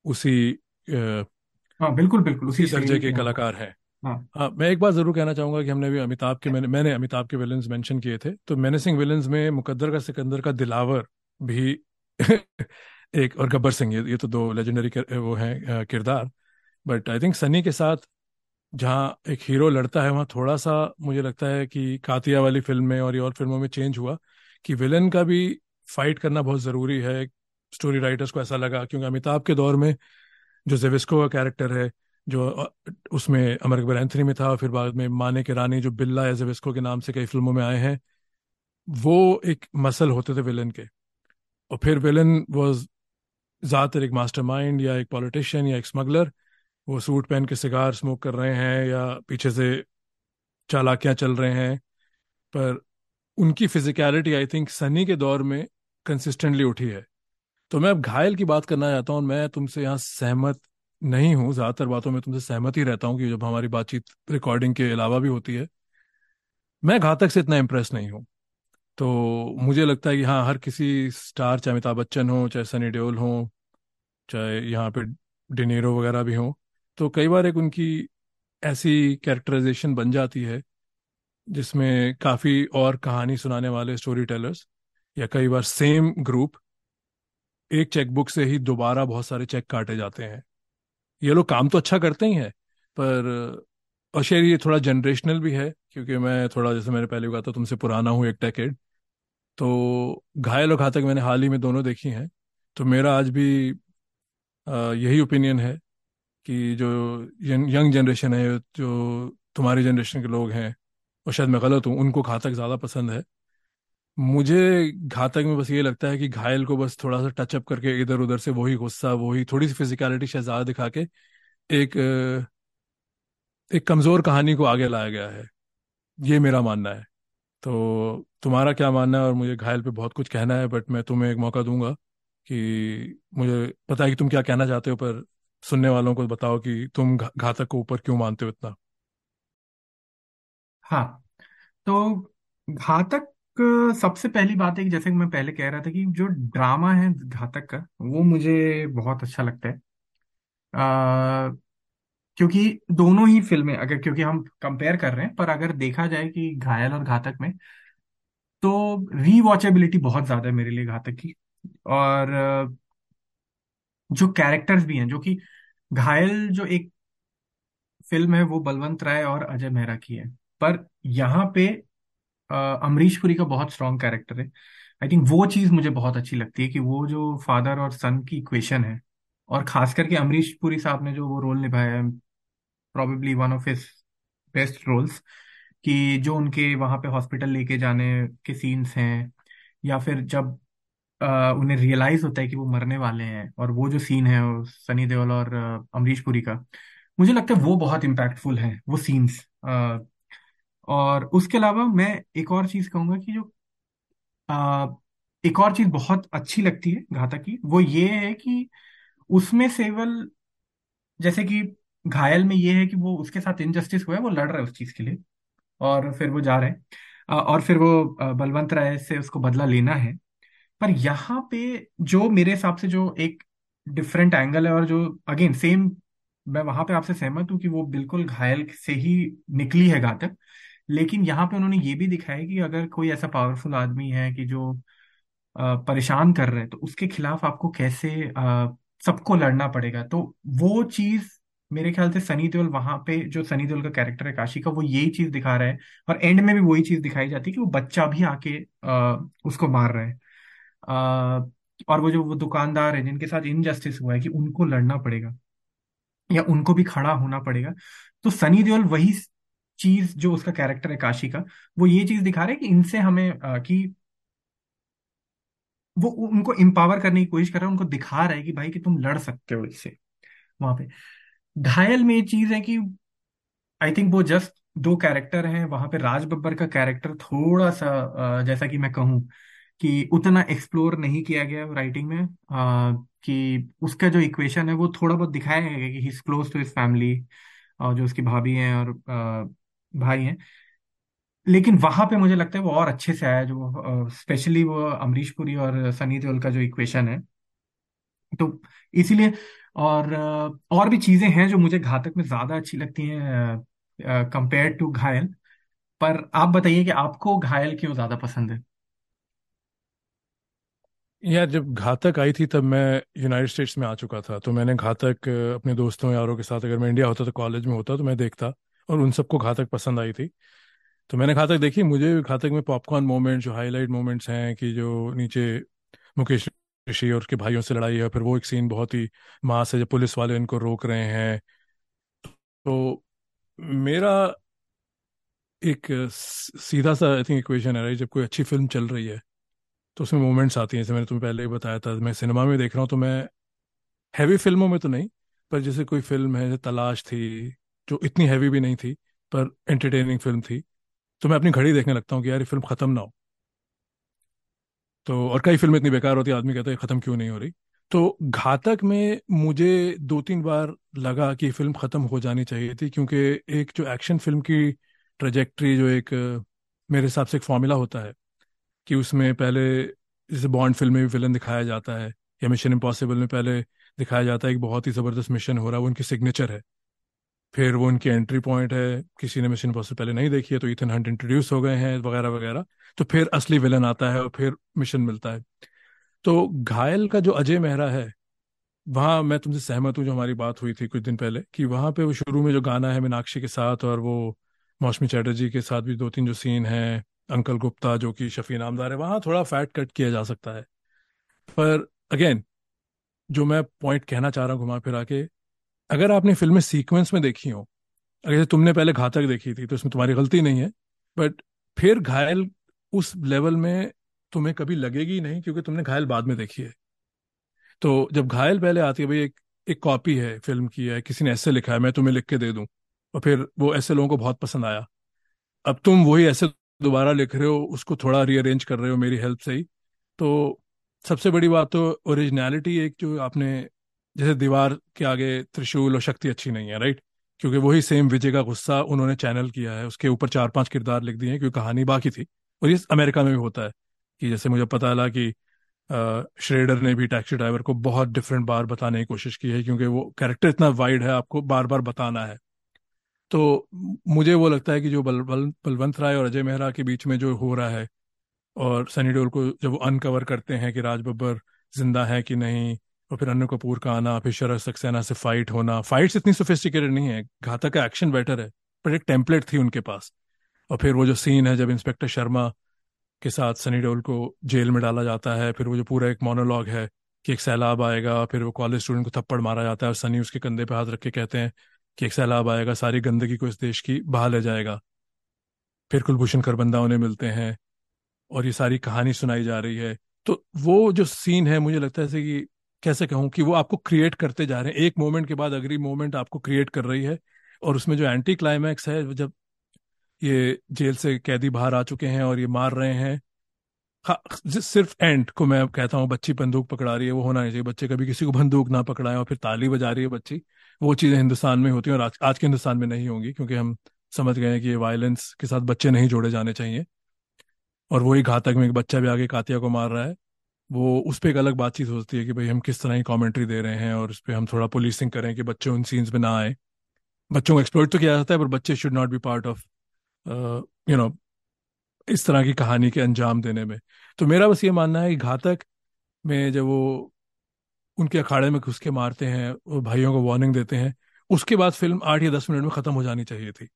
उसी अ, हाँ बिल्कुल बिल्कुल उसी दर्जे के कलाकार हैं। हाँ। हाँ मैं एक बात ज़रूर कहना चाहूँगा कि हमने भी अमिताभ के मैंने मैंने अमिताभ के विलन्स मेंशन किए थे तो मेनेसिंग विलन्स में मुकद्दर का सिकंदर का दिलावर भी एक और गब्बर सिंह ये, ये तो दो लेजेंडरी वो हैं किरदार बट आई थिंक सनी के साथ जहाँ एक हीरो लड़ता है वहाँ थोड़ा सा मुझे लगता है कि कातिया वाली फ़िल्म में और ये और फ़िल्मों में चेंज हुआ कि विलन का भी फाइट करना बहुत ज़रूरी है स्टोरी राइटर्स को ऐसा लगा क्योंकि अमिताभ के दौर में जो जेविस्को का कैरेक्टर है जो उसमें अमर अकबर एंथनी में था और फिर बाद में माने के रानी जो बिल्ला या जेविस्को के नाम से कई फ़िल्मों में आए हैं, वो एक मसल होते थे विलन के। और फिर विलन वाज ज़्यादातर एक मास्टरमाइंड या एक पॉलिटिशियन या एक स्मगलर, वो सूट पहन के सिगार स्मोक कर रहे हैं या पीछे से चालाकियाँ चल रहे हैं, पर उनकी फिजिकलिटी आई थिंक सनी के दौर में कंसिस्टेंटली उठी है। तो मैं अब घायल की बात करना चाहता हूँ मैं तुमसे यहाँ सहमत नहीं हूँ, ज़्यादातर बातों में तुमसे सहमत ही रहता हूँ कि जब हमारी बातचीत रिकॉर्डिंग के अलावा भी होती है, मैं घातक से इतना इम्प्रेस नहीं हूँ। तो मुझे लगता है कि हाँ हर किसी स्टार चाहे अमिताभ बच्चन हो, चाहे सनी देओल हो, चाहे यहाँ पे डिनीरो वगैरह भी हो तो कई बार एक उनकी ऐसी कैरेक्टराइजेशन बन जाती है, जिसमें काफ़ी और कहानी सुनाने वाले स्टोरी टेलर्स या कई बार सेम ग्रुप एक चेकबुक से ही दोबारा बहुत सारे चेक काटे जाते हैं। ये लोग काम तो अच्छा करते ही हैं, पर, और शायद ये थोड़ा जनरेशनल भी है, क्योंकि मैं थोड़ा, जैसे मैंने पहले कहा था, तुमसे पुराना हूँ एक डेकेड तो घायल और घातक मैंने हाल ही में दोनों देखी हैं तो मेरा आज भी यही ओपिनियन है कि जो यंग जनरेशन है, जो तुम्हारी जनरेशन के लोग हैं, और शायद मैं गलत हूँ, उनको घातक ज़्यादा पसंद है मुझे घातक में बस ये लगता है कि घायल को बस थोड़ा सा टचअप करके इधर उधर से वही गुस्सा, वही थोड़ी सी फिजिकलिटी शायद ज़्यादा दिखा के एक एक कमज़ोर कहानी को आगे लाया गया है। ये मेरा मानना है। तो तुम्हारा क्या मानना है? और मुझे घायल पे बहुत कुछ कहना है बट मैं तुम्हें एक मौका दूँगा कि मुझे पता है कि तुम क्या कहना चाहते हो, पर सुनने वालों को बताओ कि तुम घातक को ऊपर क्यों मानते हो इतना? हाँ। तो घातक सबसे पहली बात है कि जैसे कि मैं पहले कह रहा था कि जो ड्रामा है घातक का वो मुझे बहुत अच्छा लगता है। अ, क्योंकि दोनों ही फ़िल्में अगर क्योंकि हम कंपेयर कर रहे हैं पर अगर देखा जाए कि घायल और घातक में तो रीवॉचेबिलिटी बहुत ज़्यादा है मेरे लिए घातक की। और जो कैरेक्टर्स भी हैं जो कि घायल जो एक फ़िल्म है वो बलवंत राय और अजय मेहरा की है। पर यहाँ पे अमरीश पुरी का बहुत स्ट्रॉन्ग कैरेक्टर है। आई थिंक वो चीज़ मुझे बहुत अच्छी लगती है कि वो जो फादर और सन की इक्वेशन है और खास करके अमरीश पुरी साहब ने जो वो रोल निभाया है probably one of his best roles कि जो उनके वहाँ पे हॉस्पिटल लेके जाने के सीन्स हैं या फिर जब अ, उन्हें रियलाइज़ होता है कि वो मरने वाले हैं और वो जो सीन है सनी देओल और अमरीश पुरी का मुझे लगता है वो बहुत इम्पैक्टफुल है वो सीन्स और उसके अलावा मैं एक और चीज़ कहूँगा कि जो अ, एक और चीज़ बहुत अच्छी लगती है घातक की वो ये है कि उसमें सेवल जैसे कि घायल में ये है कि वो उसके साथ इनजस्टिस हुआ है वो लड़ रहा है उस चीज़ के लिए और फिर वो जा रहे हैं। और फिर वो बलवंत राय से उसको बदला लेना है। पर यहाँ पे जो मेरे हिसाब से जो एक डिफरेंट एंगल है और जो अगेन सेम मैं वहाँ पे आपसे सहमत हूँ कि वो बिल्कुल घायल से ही निकली है घातक। लेकिन यहाँ पे उन्होंने ये भी दिखाया कि अगर कोई ऐसा पावरफुल आदमी है कि जो परेशान कर रहे हैं तो उसके खिलाफ आपको कैसे सबको लड़ना पड़ेगा? तो वो चीज़ मेरे ख्याल से सनी देओल वहाँ पे, जो सनी देओल का कैरेक्टर है काशी का वो यही चीज़ दिखा रहा है और एंड में भी वही चीज़ दिखाई जाती है कि वो बच्चा भी आके उसको मार रहा है। और वो जो वो दुकानदार है जिनके साथ इनजस्टिस हुआ है कि उनको लड़ना पड़ेगा या उनको भी खड़ा होना पड़ेगा। तो सनी देओल वही चीज़ जो उसका कैरेक्टर है काशी का वो ये चीज़ दिखा रहे है कि इनसे हमें अ, कि वो उनको एम्पावर करने की कोशिश कर रहा है उनको दिखा रहा है कि भाई कि तुम लड़ सकते हो इससे वहाँ पे। घायल में ये चीज़ है कि आई थिंक वो जस्ट दो कैरेक्टर हैं वहाँ पे राज बब्बर का कैरेक्टर थोड़ा सा जैसा कि मैं कहूँ कि उतना एक्सप्लोर नहीं किया गया राइटिंग में अ, कि उसका जो इक्वेशन है वो थोड़ा बहुत दिखाया गया कि he is close to his family और जो उसकी भाभी हैं और भाई हैं। लेकिन वहाँ पे मुझे लगता है वो और अच्छे से आया जो स्पेशली वो अमरीश पुरी और सनी देओल का जो इक्वेशन है। तो इसीलिए और और भी चीज़ें हैं जो मुझे घातक में ज़्यादा अच्छी लगती हैं कंपेयर टू घायल। पर आप बताइए कि आपको घायल क्यों ज़्यादा पसंद है? यार, जब घातक आई थी तब मैं यूनाइटेड स्टेट्स में आ चुका था। तो मैंने घातक अपने दोस्तों यारों के साथ, अगर मैं इंडिया होता तो कॉलेज में होता तो मैं देखता। और उन सबको घातक पसंद आई थी। तो मैंने घातक देखी। मुझे घातक में पॉपकॉर्न मोमेंट जो हाईलाइट मोमेंट्स हैं कि जो नीचे मुकेश ऋषि और उसके भाइयों से लड़ाई है, फिर वो एक सीन बहुत ही मास है जब पुलिस वाले इनको रोक रहे हैं। तो मेरा एक सीधा सा आई थिंक इक्वेशन है? जब कोई अच्छी फ़िल्म चल रही है तो उसमें मोमेंट्स आती हैं। जैसे मैंने तुम्हें पहले ही बताया था, मैं सिनेमा में देख रहा हूँ तो मैं हैवी फ़िल्मों में तो नहीं, पर जैसे कोई फ़िल्म है, जैसे तलाश थी जो इतनी हैवी भी नहीं थी, पर एंटरटेनिंग फ़िल्म थी तो मैं अपनी घड़ी देखने लगता हूँ कि यार ये फ़िल्म खत्म ना हो। तो और कई फ़िल्में इतनी बेकार होती आदमी कहता है खत्म क्यों नहीं हो रही? तो घातक में मुझे दो तीन बार लगा कि फ़िल्म खत्म हो जानी चाहिए थी, क्योंकि एक जो एक्शन फ़िल्म की ट्रेजेक्ट्री जो एक, मेरे हिसाब से एक फॉर्मूला होता है कि उसमें पहले जैसे बॉन्ड फ़िल्म में भी विलन दिखाया जाता है, या मिशन इम्पॉसिबल में पहले दिखाया जाता है, एक बहुत ही ज़बरदस्त मिशन हो रहा है, वो उनकी सिग्नेचर है। फिर वो उनकी एंट्री पॉइंट है। किसी ने मिशन इम्पॉसिबल पहले नहीं देखी है तो इथन हंट इंट्रोड्यूस हो गए हैं, वगैरह वगैरह। तो फिर असली विलन आता है और फिर मिशन मिलता है। तो घायल का जो अजय मेहरा है, वहाँ मैं तुमसे सहमत हूँ जो हमारी बात हुई थी कुछ दिन पहले, कि वहाँ पे वो शुरू में जो गाना है मीनाक्षी के साथ और वो मौसमी चैटर्जी के साथ भी दो तीन जो सीन हैं, अंकल गुप्ता जो कि शफी नामदार है, वहाँ थोड़ा फैट कट किया जा सकता है। पर अगेन जो मैं पॉइंट कहना चाह रहा हूँ घुमा फिरा के अगर आपने फ़िल्में सीक्वेंस में देखी हो, अगर तुमने पहले घातक देखी थी तो इसमें तुम्हारी गलती नहीं है बट फिर घायल उस लेवल में तुम्हें कभी लगेगी नहीं क्योंकि तुमने घायल बाद में देखी है। तो जब घायल पहले आती है, भाई, एक एक कॉपी है फ़िल्म की, है, किसी ने ऐसे लिखा है, मैं तुम्हें लिख के दे दूँ। और फिर वो ऐसे लोगों को बहुत पसंद आया। अब तुम वही ऐसे दोबारा लिख रहे हो, उसको थोड़ा रीअरेंज कर रहे हो मेरी हेल्प से ही। तो सबसे बड़ी बात तो ओरिजिनलिटी एक जो आपने जैसे दीवार के आगे त्रिशूल और शक्ति अच्छी नहीं है राइट क्योंकि वही सेम विजय का गुस्सा उन्होंने चैनल किया है उसके ऊपर चार पाँच किरदार लिख दिए हैं क्योंकि कहानी बाकी थी। और ये अमेरिका में भी होता है कि जैसे मुझे पता चला कि श्रेडर ने भी टैक्सी ड्राइवर को बहुत डिफरेंट बार बताने की कोशिश की है क्योंकि वो कैरेक्टर इतना वाइड है आपको बार बार बताना है। तो मुझे वो लगता है कि जो बल, बल, बलवंत राय और अजय मेहरा के बीच में जो हो रहा है और सनी डोल को जब वो अनकवर करते हैं कि राज बब्बर ज़िंदा है कि नहीं और फिर अनु कपूर का आना, फिर शरद सक्सेना से फाइट होना। फाइट्स इतनी सोफिस्टिकेटेड नहीं है, घातक का एक्शन बेटर है, पर एक टेम्पलेट थी उनके पास। और फिर वो जो सीन है जब इंस्पेक्टर शर्मा के साथ सनी देओल को जेल में डाला जाता है, फिर वो जो पूरा एक मोनोलॉग है कि एक सैलाब आएगा, फिर वो कॉलेज स्टूडेंट को थप्पड़ मारा जाता है और सनी उसके कंधे पे हाथ रख के कहते हैं कि एक सैलाब आएगा, सारी गंदगी को इस देश की बहा ले जाएगा। फिर कुलभूषण करबंदा उन्हें मिलते हैं और ये सारी कहानी सुनाई जा रही है। तो वो जो सीन है, मुझे लगता है कि कैसे कहूँ कि वो आपको क्रिएट करते जा रहे हैं। एक मोमेंट के बाद अगली मोमेंट आपको क्रिएट कर रही है और उसमें जो एंटी क्लाइमैक्स है, जब ये जेल से कैदी बाहर आ चुके हैं और ये मार रहे हैं हाँ सिर्फ़ एंड को मैं कहता हूँ, बच्ची बंदूक पकड़ा रही है, वो होना नहीं चाहिए। बच्चे कभी किसी को बंदूक ना पकड़ाएँ और फिर ताली बजा रही है बच्ची। वो चीज़ें हिंदुस्तान में होती हैं और आज आज के हिंदुस्तान में नहीं होंगी, क्योंकि हम समझ गए हैं कि ये वायलेंस के साथ बच्चे नहीं जोड़े जाने चाहिए। और वही घातक में एक बच्चा भी आगे कातिया को मार रहा है। वो उस पर एक अलग बातचीत होती है कि भाई हम किस तरह की कॉमेंट्री दे रहे हैं और उस पर हम थोड़ा पुलिसिंग करें कि बच्चे उन सीन्स में ना आए। बच्चों को एक्सप्लोर तो किया जाता है पर बच्चे should not be part of you know इस तरह की कहानी के अंजाम देने में। तो मेरा बस ये मानना है कि घातक में जब वो उनके अखाड़े में घुस के मारते हैं भाइयों को वार्निंग देते हैं, उसके बाद फ़िल्म आठ या दस मिनट में खत्म हो जानी चाहिए थी।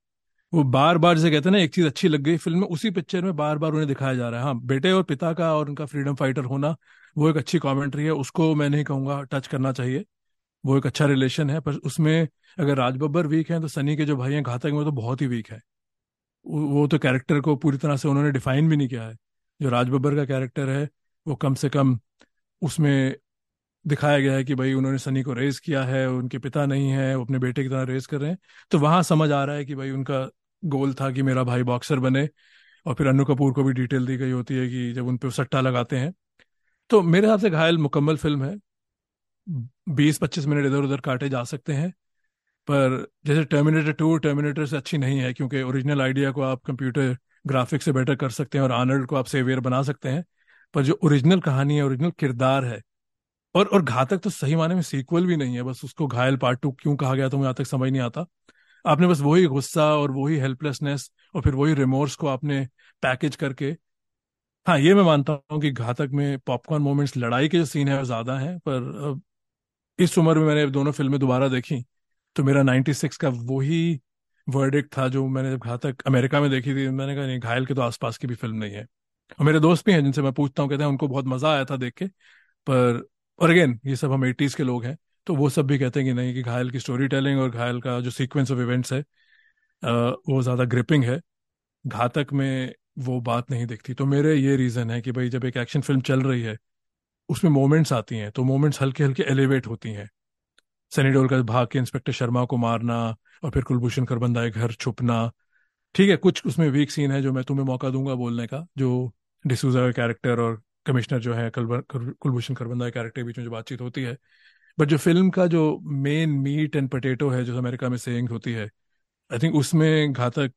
वो बार बार जैसे कहते हैं ना, एक चीज़ अच्छी लग गई फ़िल्म में, उसी पिक्चर में बार बार उन्हें दिखाया जा रहा है। हाँ बेटे और पिता का और उनका फ्रीडम फाइटर होना, वो एक अच्छी कॉमेंट्री है, उसको मैं नहीं कहूँगा टच करना चाहिए। वो एक अच्छा रिलेशन है, पर उसमें अगर राज बब्बर वीक है तो सनी के जो भाई हैं, घातक में तो बहुत ही वीक है। वो तो कैरेक्टर को पूरी तरह से उन्होंने डिफाइन भी नहीं किया है। जो राज बब्बर का कैरेक्टर है, वो कम से कम उसमें दिखाया गया है कि भाई उन्होंने सनी को रेस किया है, उनके पिता नहीं है, वो अपने बेटे की तरह रेस कर रहे हैं। तो वहाँ समझ आ रहा है कि भाई उनका गोल था कि मेरा भाई बॉक्सर बने और फिर अनु कपूर को भी डिटेल दी गई होती है कि जब उन पर सट्टा लगाते हैं। तो मेरे हिसाब से घायल मुकम्मल फ़िल्म है। बीस पच्चीस मिनट इधर उधर काटे जा सकते हैं, पर जैसे टर्मिनेटर टू टर्मिनेटर से अच्छी नहीं है, क्योंकि ओरिजिनल आइडिया को आप कंप्यूटर ग्राफिक्स से बेटर कर सकते हैं और आनर्ड को आप सेवियर बना सकते हैं। पर जो ओरिजिनल कहानी है ओरिजिनल किरदार है और और घातक तो सही माने में सीक्वल भी नहीं है, बस उसको घायल पार्ट टू क्यों कहा गया तो मुझे आज तक समझ नहीं आता। आपने बस वही गुस्सा और वही हेल्पलेसनेस और फिर वही रिमोर्स को आपने पैकेज करके हाँ ये मैं मानता हूँ कि घातक में पॉपकॉर्न मोमेंट्स लड़ाई के जो सीन है ज़्यादा हैं, पर इस उम्र में मैंने दोनों फ़िल्में दोबारा देखी तो मेरा 96 का वही वर्डिक्ट था जो मैंने जब घातक अमेरिका में देखी थी, मैंने कहा नहीं, घायल के तो आसपास की भी फ़िल्म नहीं है। और मेरे दोस्त भी हैं जिनसे मैं पूछता हूँ, कहते हैं उनको बहुत मज़ा आया था देख के, पर और अगेन ये सब हम एटीज के लोग हैं तो वो सब भी कहते हैं कि नहीं, कि घायल की स्टोरी टेलिंग और घायल का जो सीक्वेंस ऑफ़ इवेंट्स है वो ज़्यादा ग्रिपिंग है। घातक में वो बात नहीं दिखती। तो मेरे ये रीज़न है कि भाई जब एक एक्शन फ़िल्म चल रही है, उसमें मोमेंट्स आती हैं तो मोमेंट्स हल्के हल्के एलिवेट होती हैं। सनी देओल का भाग के इंस्पेक्टर शर्मा को मारना और फिर कुलभूषण करबंदा घर छुपना। ठीक है, कुछ उसमें वीक सीन है जो मैं तुम्हें मौका दूँगा बोलने का, जो डिसूजा का कैरेक्टर और कमिश्नर जो है कुलभूषण करबंदा कैरेक्टर बीच में जो बातचीत होती है। बट जो फ़िल्म का जो मेन मीट एंड पटेटो है, जो अमेरिका में सेइंग होती है आई थिंक उसमें घातक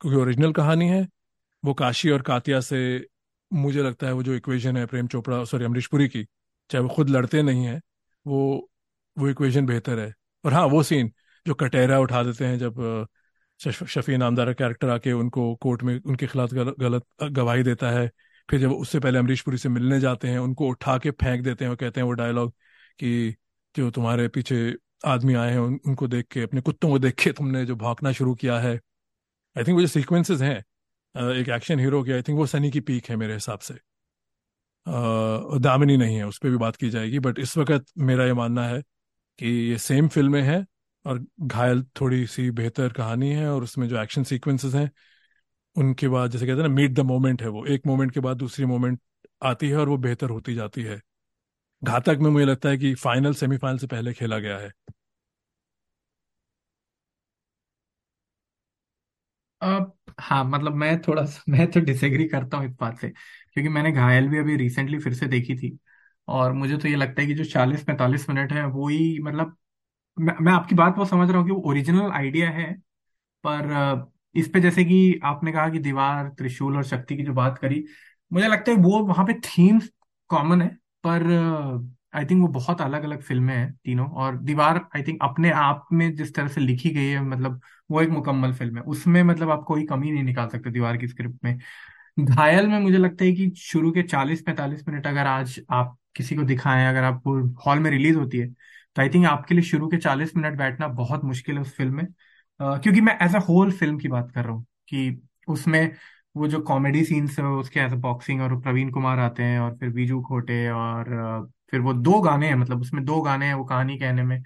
क्योंकि ओरिजिनल कहानी है, वो काशी और कातिया से मुझे लगता है वो जो इक्वेशन है प्रेम चोपड़ा सॉरी अमरीश पुरी की, चाहे वो खुद लड़ते नहीं हैं, वो वो इक्वेशन बेहतर है। और हाँ वो सीन जो कटेरा उठा देते हैं जब शफी नामदार कैरेक्टर आके उनको कोर्ट में उनके खिलाफ गलत, गवाही देता है फिर जब उससे पहले अमरीश पुरी से मिलने जाते हैं उनको उठा के फेंक देते हैं और कहते हैं वो डायलॉग कि जो तुम्हारे पीछे आदमी आए हैं उन, उनको देख के अपने कुत्तों को देख के तुमने जो भागना शुरू किया है। आई थिंक वो जो सीक्वेंसेस हैं एक एक्शन हीरो की आई थिंक वो सनी की पीक है मेरे हिसाब से। दामिनी नहीं है उस पर भी बात की जाएगी बट इस वक्त मेरा ये मानना है कि ये सेम फ़िल्में हैं और घायल थोड़ी सी बेहतर कहानी है और उसमें जो एक्शन सीक्वेंसेस हैं उनके बाद जैसे कहते हैं ना मीट द मोमेंट है वो। एक मोमेंट के बाद दूसरी मोमेंट आती है और वो बेहतर होती जाती है। घातक में मुझे लगता है कि फाइनल सेमीफाइनल से पहले खेला गया है। अब हाँ मतलब मैं थोड़ा मैं तो डिसएग्री करता हूँ इस बात से क्योंकि मैंने घायल भी अभी रिसेंटली फिर से देखी थी। और मुझे तो ये लगता है कि जो चालीस पैंतालीस मिनट है वो ही मतलब मैं, मैं आपकी बात वो समझ रहा हूँ कि वो ओरिजिनल आइडिया है पर इस पे जैसे कि आपने कहा कि दीवार त्रिशूल और शक्ति की जो बात करी मुझे लगता है वो वहाँ पे थीम्स कॉमन है पर आई थिंक वो बहुत अलग अलग फ़िल्में हैं तीनों और दीवार आई थिंक अपने आप में जिस तरह से लिखी गई है मतलब वो एक मुकम्मल फ़िल्म है। उसमें मतलब आप कोई कमी नहीं निकाल सकते दीवार की स्क्रिप्ट में। घायल में मुझे लगता है कि शुरू के चालीस पैंतालीस मिनट अगर आज आप किसी को दिखाएँ अगर आपको हॉल में रिलीज़ होती है तो आई थिंक आपके लिए शुरू के चालीस मिनट बैठना बहुत मुश्किल है उस फ़िल्म में। uh, क्योंकि मैं एज अ होल फ़िल्म की बात कर रहा हूँ कि उसमें वो जो कॉमेडी सीन्स है उसके एज अ बॉक्सिंग और प्रवीण कुमार आते हैं और फिर बीजू खोटे और फिर वो दो गाने हैं मतलब उसमें दो गाने हैं वो कहानी कहने में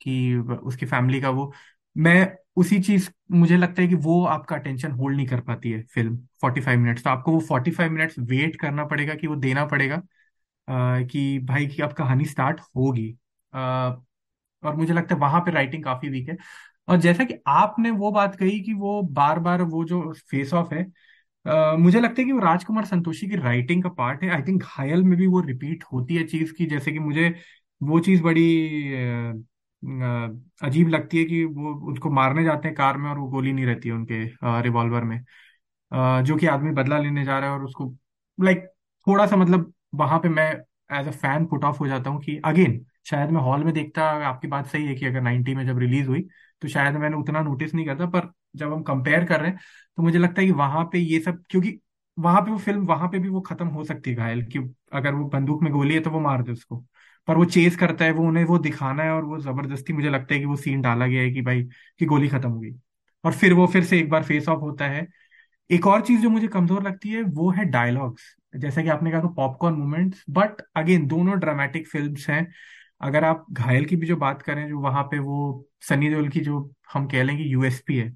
कि उसकी फैमिली का वो। मैं उसी चीज़ मुझे लगता है कि वो आपका अटेंशन होल्ड नहीं कर पाती है फ़िल्म फोर्टी फाइव मिनट्स तो आपको वो फोर्टी फाइव मिनट्स वेट करना पड़ेगा कि वो देना पड़ेगा अ, कि भाई की अब कहानी स्टार्ट होगी। और मुझे लगता है वहाँ पे राइटिंग काफ़ी वीक है। और जैसा कि आपने वो बात कही कि वो बार बार वो जो फेस ऑफ़ है अ, मुझे लगता है कि वो राजकुमार संतोषी की राइटिंग का पार्ट है। आई थिंक घायल में भी वो रिपीट होती है चीज़ की जैसे कि मुझे वो चीज़ बड़ी अ, अजीब लगती है कि वो उसको मारने जाते हैं कार में और वो गोली नहीं रहती है उनके रिवॉल्वर में। जो कि आदमी बदला लेने जा रहा है और उसको लाइक like, थोड़ा सा मतलब वहाँ पे मैं as a fan put off हो जाता हूँ कि अगेन शायद मैं हॉल में देखता आपकी बात सही है कि अगर 90 में जब रिलीज़ हुई तो शायद मैंने उतना नोटिस नहीं करता, पर जब हम कंपेयर कर रहे हैं तो मुझे लगता है कि वहाँ पे ये सब, क्योंकि वहाँ पे वो फ़िल्म वहाँ पे भी वो खत्म हो सकती है घायल, कि अगर वो बंदूक में गोली है तो वो मार दे उसको। पर वो चेस करता है, वो उन्हें वो दिखाना है और वो ज़बरदस्ती मुझे लगता है कि वो सीन डाला गया है कि भाई, कि गोली खत्म हो गई। और फिर वो फिर से एक बार फेस ऑफ़ होता है। एक और चीज़ जो मुझे कमज़ोर लगती है, वो है डायलॉग्स जैसा कि आपने कहा तो पॉपकॉर्न मोमेंट्स बट अगेन दोनों ड्रामेटिक फिल्म्स हैं। अगर आप घायल की भी जो बात करें, जो वहाँ पे वो सनी देओल की जो हम कह लें कि यूएसपी है,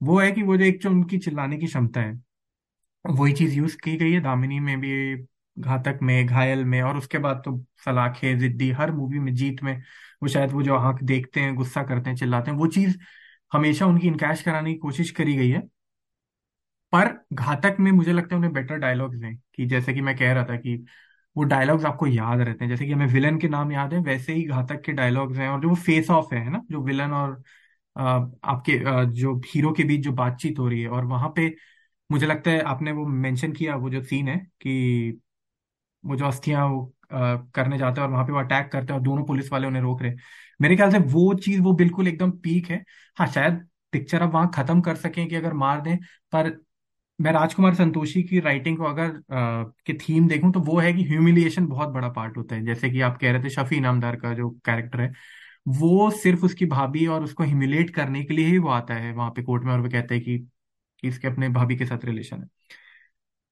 वो है कि वो जो एक जो उनकी चिल्लाने की क्षमता है, वही चीज़ यूज़ की गई है। दामिनी में भी, घातक में, घायल में, और उसके बाद तो सलाखे जिद्दी, हर मूवी में, जीत में वो शायद वो जो आँख देखते हैं, गुस्सा करते हैं, चिल्लाते हैं, वो चीज़ हमेशा उनकी इनकैश कराने की कोशिश करी गई है। पर घातक में मुझे लगता है उन्हें बेटर डायलॉग्स हैं, कि जैसे कि मैं कह रहा था कि वो डायलॉग्स आपको याद रहते हैं। जैसे कि हमें विलन के नाम याद है, वैसे ही घातक के डायलॉग्स हैं और जो वो फेस ऑफ़ है ना? जो विलन और आपके जो हीरो के बीच जो बातचीत हो रही है और वहाँ पे मुझे लगता है आपने वो मेंशन किया, वो जो सीन है कि वो जो अस्थियाँ वो करने जाते हैं और वहाँ पे वो अटैक करते हैं और दोनों पुलिस वाले उन्हें रोक रहे मेरे ख्याल से वो चीज़ वो बिल्कुल एकदम पीक है। हाँ शायद पिक्चर अब वहाँ खत्म कर सकें कि अगर मार दें, पर मैं राजकुमार संतोषी की राइटिंग को अगर अ, के थीम देखूँ तो वो है कि ह्यूमिलिएशन बहुत बड़ा पार्ट होता है। जैसे कि आप कह रहे थे शफी इनामदार का जो कैरेक्टर है वो सिर्फ़ उसकी भाभी और उसको ह्यूमिलेट करने के लिए ही वो आता है वहाँ पे कोर्ट में और वो कहता है कि, कि इसके अपने भाभी के साथ रिलेशन है।